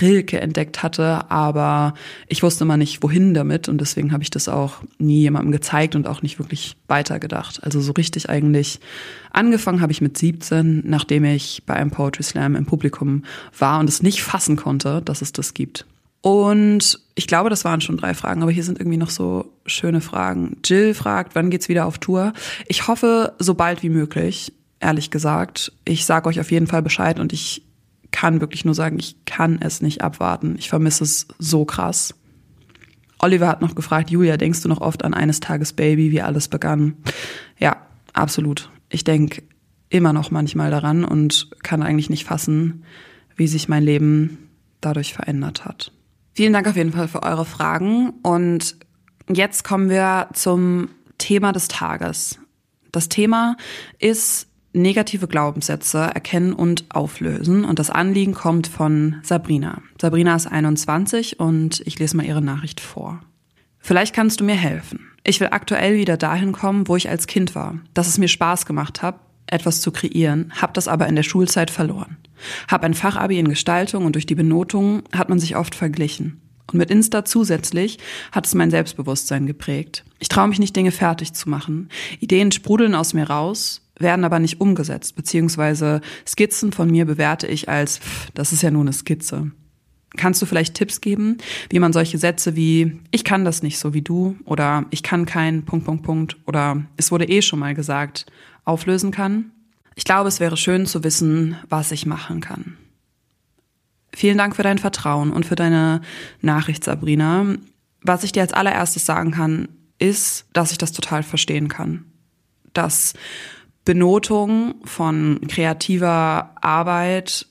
Rilke entdeckt hatte, aber ich wusste immer nicht, wohin damit und deswegen habe ich das auch nie jemandem gezeigt und auch nicht wirklich weitergedacht. Also so richtig eigentlich angefangen habe ich mit 17, nachdem ich bei einem Poetry Slam im Publikum war und es nicht fassen konnte, dass es das gibt. Und ich glaube, das waren schon drei Fragen, aber hier sind irgendwie noch so schöne Fragen. Jill fragt, wann geht's wieder auf Tour? Ich hoffe, so bald wie möglich, ehrlich gesagt. Ich sage euch auf jeden Fall Bescheid und ich kann wirklich nur sagen, ich kann es nicht abwarten. Ich vermisse es so krass. Oliver hat noch gefragt, Julia, denkst du noch oft an eines Tages Baby, wie alles begann? Ja, absolut. Ich denke immer noch manchmal daran und kann eigentlich nicht fassen, wie sich mein Leben dadurch verändert hat. Vielen Dank auf jeden Fall für eure Fragen und jetzt kommen wir zum Thema des Tages. Das Thema ist negative Glaubenssätze erkennen und auflösen. Und das Anliegen kommt von Sabrina. Sabrina ist 21 und ich lese mal ihre Nachricht vor. Vielleicht kannst du mir helfen. Ich will aktuell wieder dahin kommen, wo ich als Kind war, dass es mir Spaß gemacht hat, etwas zu kreieren, hab das aber in der Schulzeit verloren. Hab ein Fachabi in Gestaltung und durch die Benotungen hat man sich oft verglichen. Und mit Insta zusätzlich hat es mein Selbstbewusstsein geprägt. Ich traue mich nicht, Dinge fertig zu machen. Ideen sprudeln aus mir raus, werden aber nicht umgesetzt, beziehungsweise Skizzen von mir bewerte ich als, pff, das ist ja nur eine Skizze. Kannst du vielleicht Tipps geben, wie man solche Sätze wie ich kann das nicht so wie du oder ich kann kein Punkt Punkt Punkt oder es wurde eh schon mal gesagt auflösen kann? Ich glaube, es wäre schön zu wissen, was ich machen kann. Vielen Dank für dein Vertrauen und für deine Nachricht, Sabrina. Was ich dir als allererstes sagen kann, ist, dass ich das total verstehen kann. Dass Benotung von kreativer Arbeit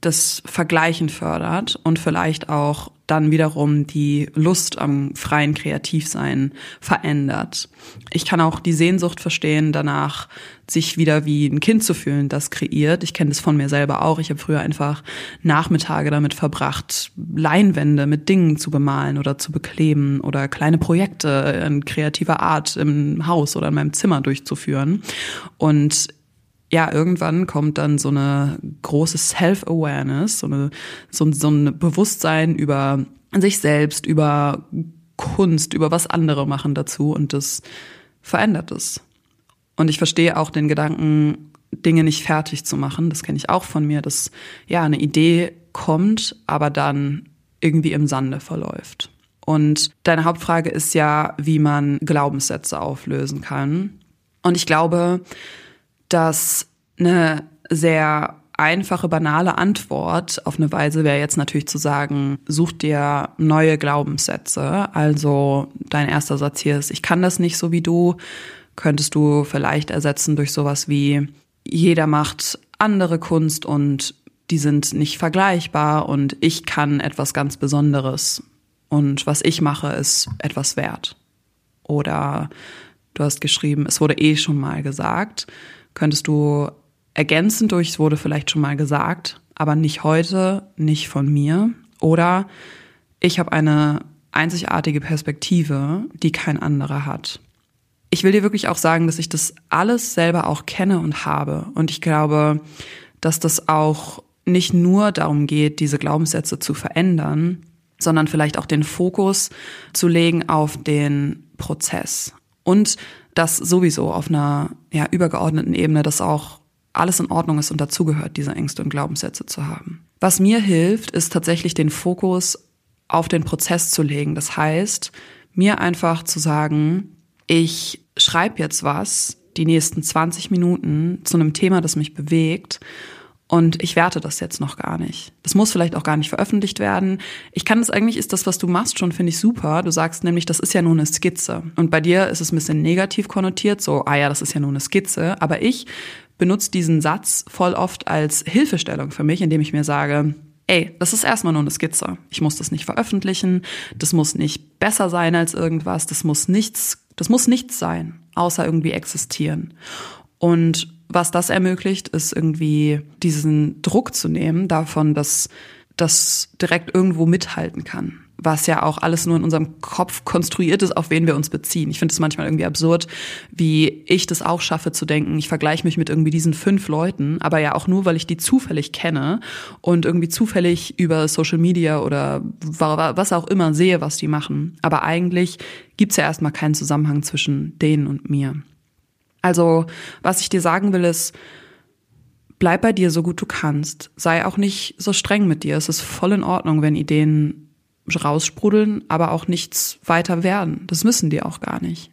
das Vergleichen fördert und vielleicht auch dann wiederum die Lust am freien Kreativsein verändert. Ich kann auch die Sehnsucht verstehen, danach sich wieder wie ein Kind zu fühlen, das kreiert. Ich kenne das von mir selber auch. Ich habe früher einfach Nachmittage damit verbracht, Leinwände mit Dingen zu bemalen oder zu bekleben oder kleine Projekte in kreativer Art im Haus oder in meinem Zimmer durchzuführen. Und ja, irgendwann kommt dann so eine große Self-Awareness, so, so, so ein Bewusstsein über sich selbst, über Kunst, über was andere machen dazu und das verändert es. Und ich verstehe auch den Gedanken, Dinge nicht fertig zu machen. Das kenne ich auch von mir, dass ja eine Idee kommt, aber dann irgendwie im Sande verläuft. Und deine Hauptfrage ist ja, wie man Glaubenssätze auflösen kann. Und ich glaube, dass eine sehr einfache, banale Antwort auf eine Weise wäre jetzt natürlich zu sagen, such dir neue Glaubenssätze. Also dein erster Satz hier ist, ich kann das nicht so wie du, könntest du vielleicht ersetzen durch sowas wie, jeder macht andere Kunst und die sind nicht vergleichbar und ich kann etwas ganz Besonderes und was ich mache ist etwas wert. Oder du hast geschrieben, es wurde eh schon mal gesagt könntest du ergänzen durch, es wurde vielleicht schon mal gesagt, aber nicht heute, nicht von mir. Oder ich habe eine einzigartige Perspektive, die kein anderer hat. Ich will dir wirklich auch sagen, dass ich das alles selber auch kenne und habe. Und ich glaube, dass das auch nicht nur darum geht, diese Glaubenssätze zu verändern, sondern vielleicht auch den Fokus zu legen auf den Prozess. Und dass sowieso auf einer ja, übergeordneten Ebene das auch alles in Ordnung ist und dazugehört, diese Ängste und Glaubenssätze zu haben. Was mir hilft, ist tatsächlich den Fokus auf den Prozess zu legen. Das heißt, mir einfach zu sagen, ich schreibe jetzt was die nächsten 20 Minuten zu einem Thema, das mich bewegt und ich werte das jetzt noch gar nicht. Das muss vielleicht auch gar nicht veröffentlicht werden. Ich kann das eigentlich, ist das, was du machst, schon, finde ich super. Du sagst nämlich, das ist ja nur eine Skizze. Und bei dir ist es ein bisschen negativ konnotiert, so, ah ja, das ist ja nur eine Skizze. Aber ich benutze diesen Satz voll oft als Hilfestellung für mich, indem ich mir sage, ey, das ist erstmal nur eine Skizze. Ich muss das nicht veröffentlichen. Das muss nicht besser sein als irgendwas. Das muss nichts, das muss nichts sein, außer irgendwie existieren. Und was das ermöglicht, ist irgendwie diesen Druck zu nehmen davon, dass das direkt irgendwo mithalten kann. Was ja auch alles nur in unserem Kopf konstruiert ist, auf wen wir uns beziehen. Ich finde es manchmal irgendwie absurd, wie ich das auch schaffe zu denken. Ich vergleiche mich mit irgendwie diesen fünf Leuten, aber ja auch nur, weil ich die zufällig kenne und irgendwie zufällig über Social Media oder was auch immer sehe, was die machen. Aber eigentlich gibt's ja erstmal keinen Zusammenhang zwischen denen und mir. Also, was ich dir sagen will, ist, bleib bei dir so gut du kannst. Sei auch nicht so streng mit dir. Es ist voll in Ordnung, wenn Ideen raussprudeln, aber auch nichts weiter werden. Das müssen die auch gar nicht.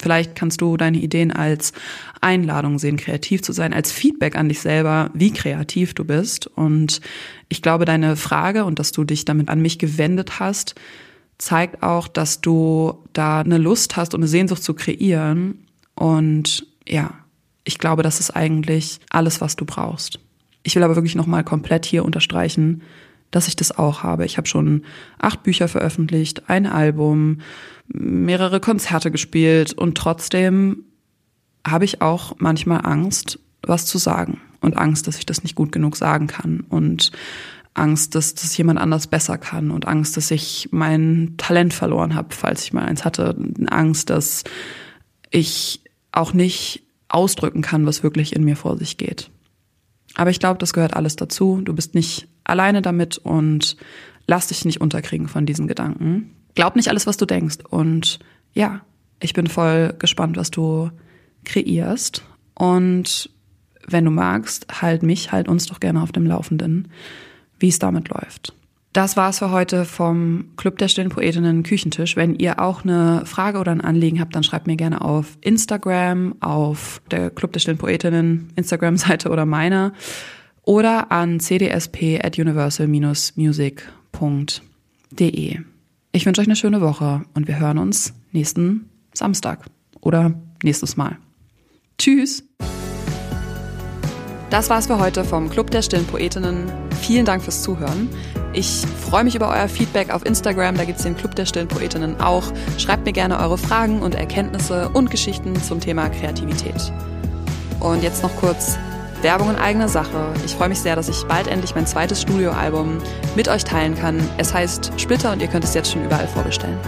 Vielleicht kannst du deine Ideen als Einladung sehen, kreativ zu sein, als Feedback an dich selber, wie kreativ du bist. Und ich glaube, deine Frage und dass du dich damit an mich gewendet hast, zeigt auch, dass du da eine Lust hast und eine Sehnsucht zu kreieren. Und ja, ich glaube, das ist eigentlich alles, was du brauchst. Ich will aber wirklich nochmal komplett hier unterstreichen, dass ich das auch habe. Ich habe schon acht Bücher veröffentlicht, ein Album, mehrere Konzerte gespielt und trotzdem habe ich auch manchmal Angst, was zu sagen und Angst, dass ich das nicht gut genug sagen kann und Angst, dass das jemand anders besser kann und Angst, dass ich mein Talent verloren habe, falls ich mal eins hatte, Angst, dass ich auch nicht ausdrücken kann, was wirklich in mir vor sich geht. Aber ich glaube, das gehört alles dazu. Du bist nicht alleine damit und lass dich nicht unterkriegen von diesen Gedanken. Glaub nicht alles, was du denkst. Und ja, ich bin voll gespannt, was du kreierst. Und wenn du magst, halt mich, halt uns doch gerne auf dem Laufenden, wie es damit läuft. Das war's für heute vom Club der stillen Poetinnen Küchentisch. Wenn ihr auch eine Frage oder ein Anliegen habt, dann schreibt mir gerne auf Instagram, auf der Club der stillen Poetinnen Instagram-Seite oder meiner oder an cdsp at universal-music.de. Ich wünsche euch eine schöne Woche und wir hören uns nächsten Samstag oder nächstes Mal. Tschüss! Das war's für heute vom Club der stillen Poetinnen. Vielen Dank fürs Zuhören. Ich freue mich über euer Feedback auf Instagram, da gibt's den Club der stillen Poetinnen auch. Schreibt mir gerne eure Fragen und Erkenntnisse und Geschichten zum Thema Kreativität. Und jetzt noch kurz Werbung in eigener Sache. Ich freue mich sehr, dass ich bald endlich mein zweites Studioalbum mit euch teilen kann. Es heißt Splitter und ihr könnt es jetzt schon überall vorbestellen.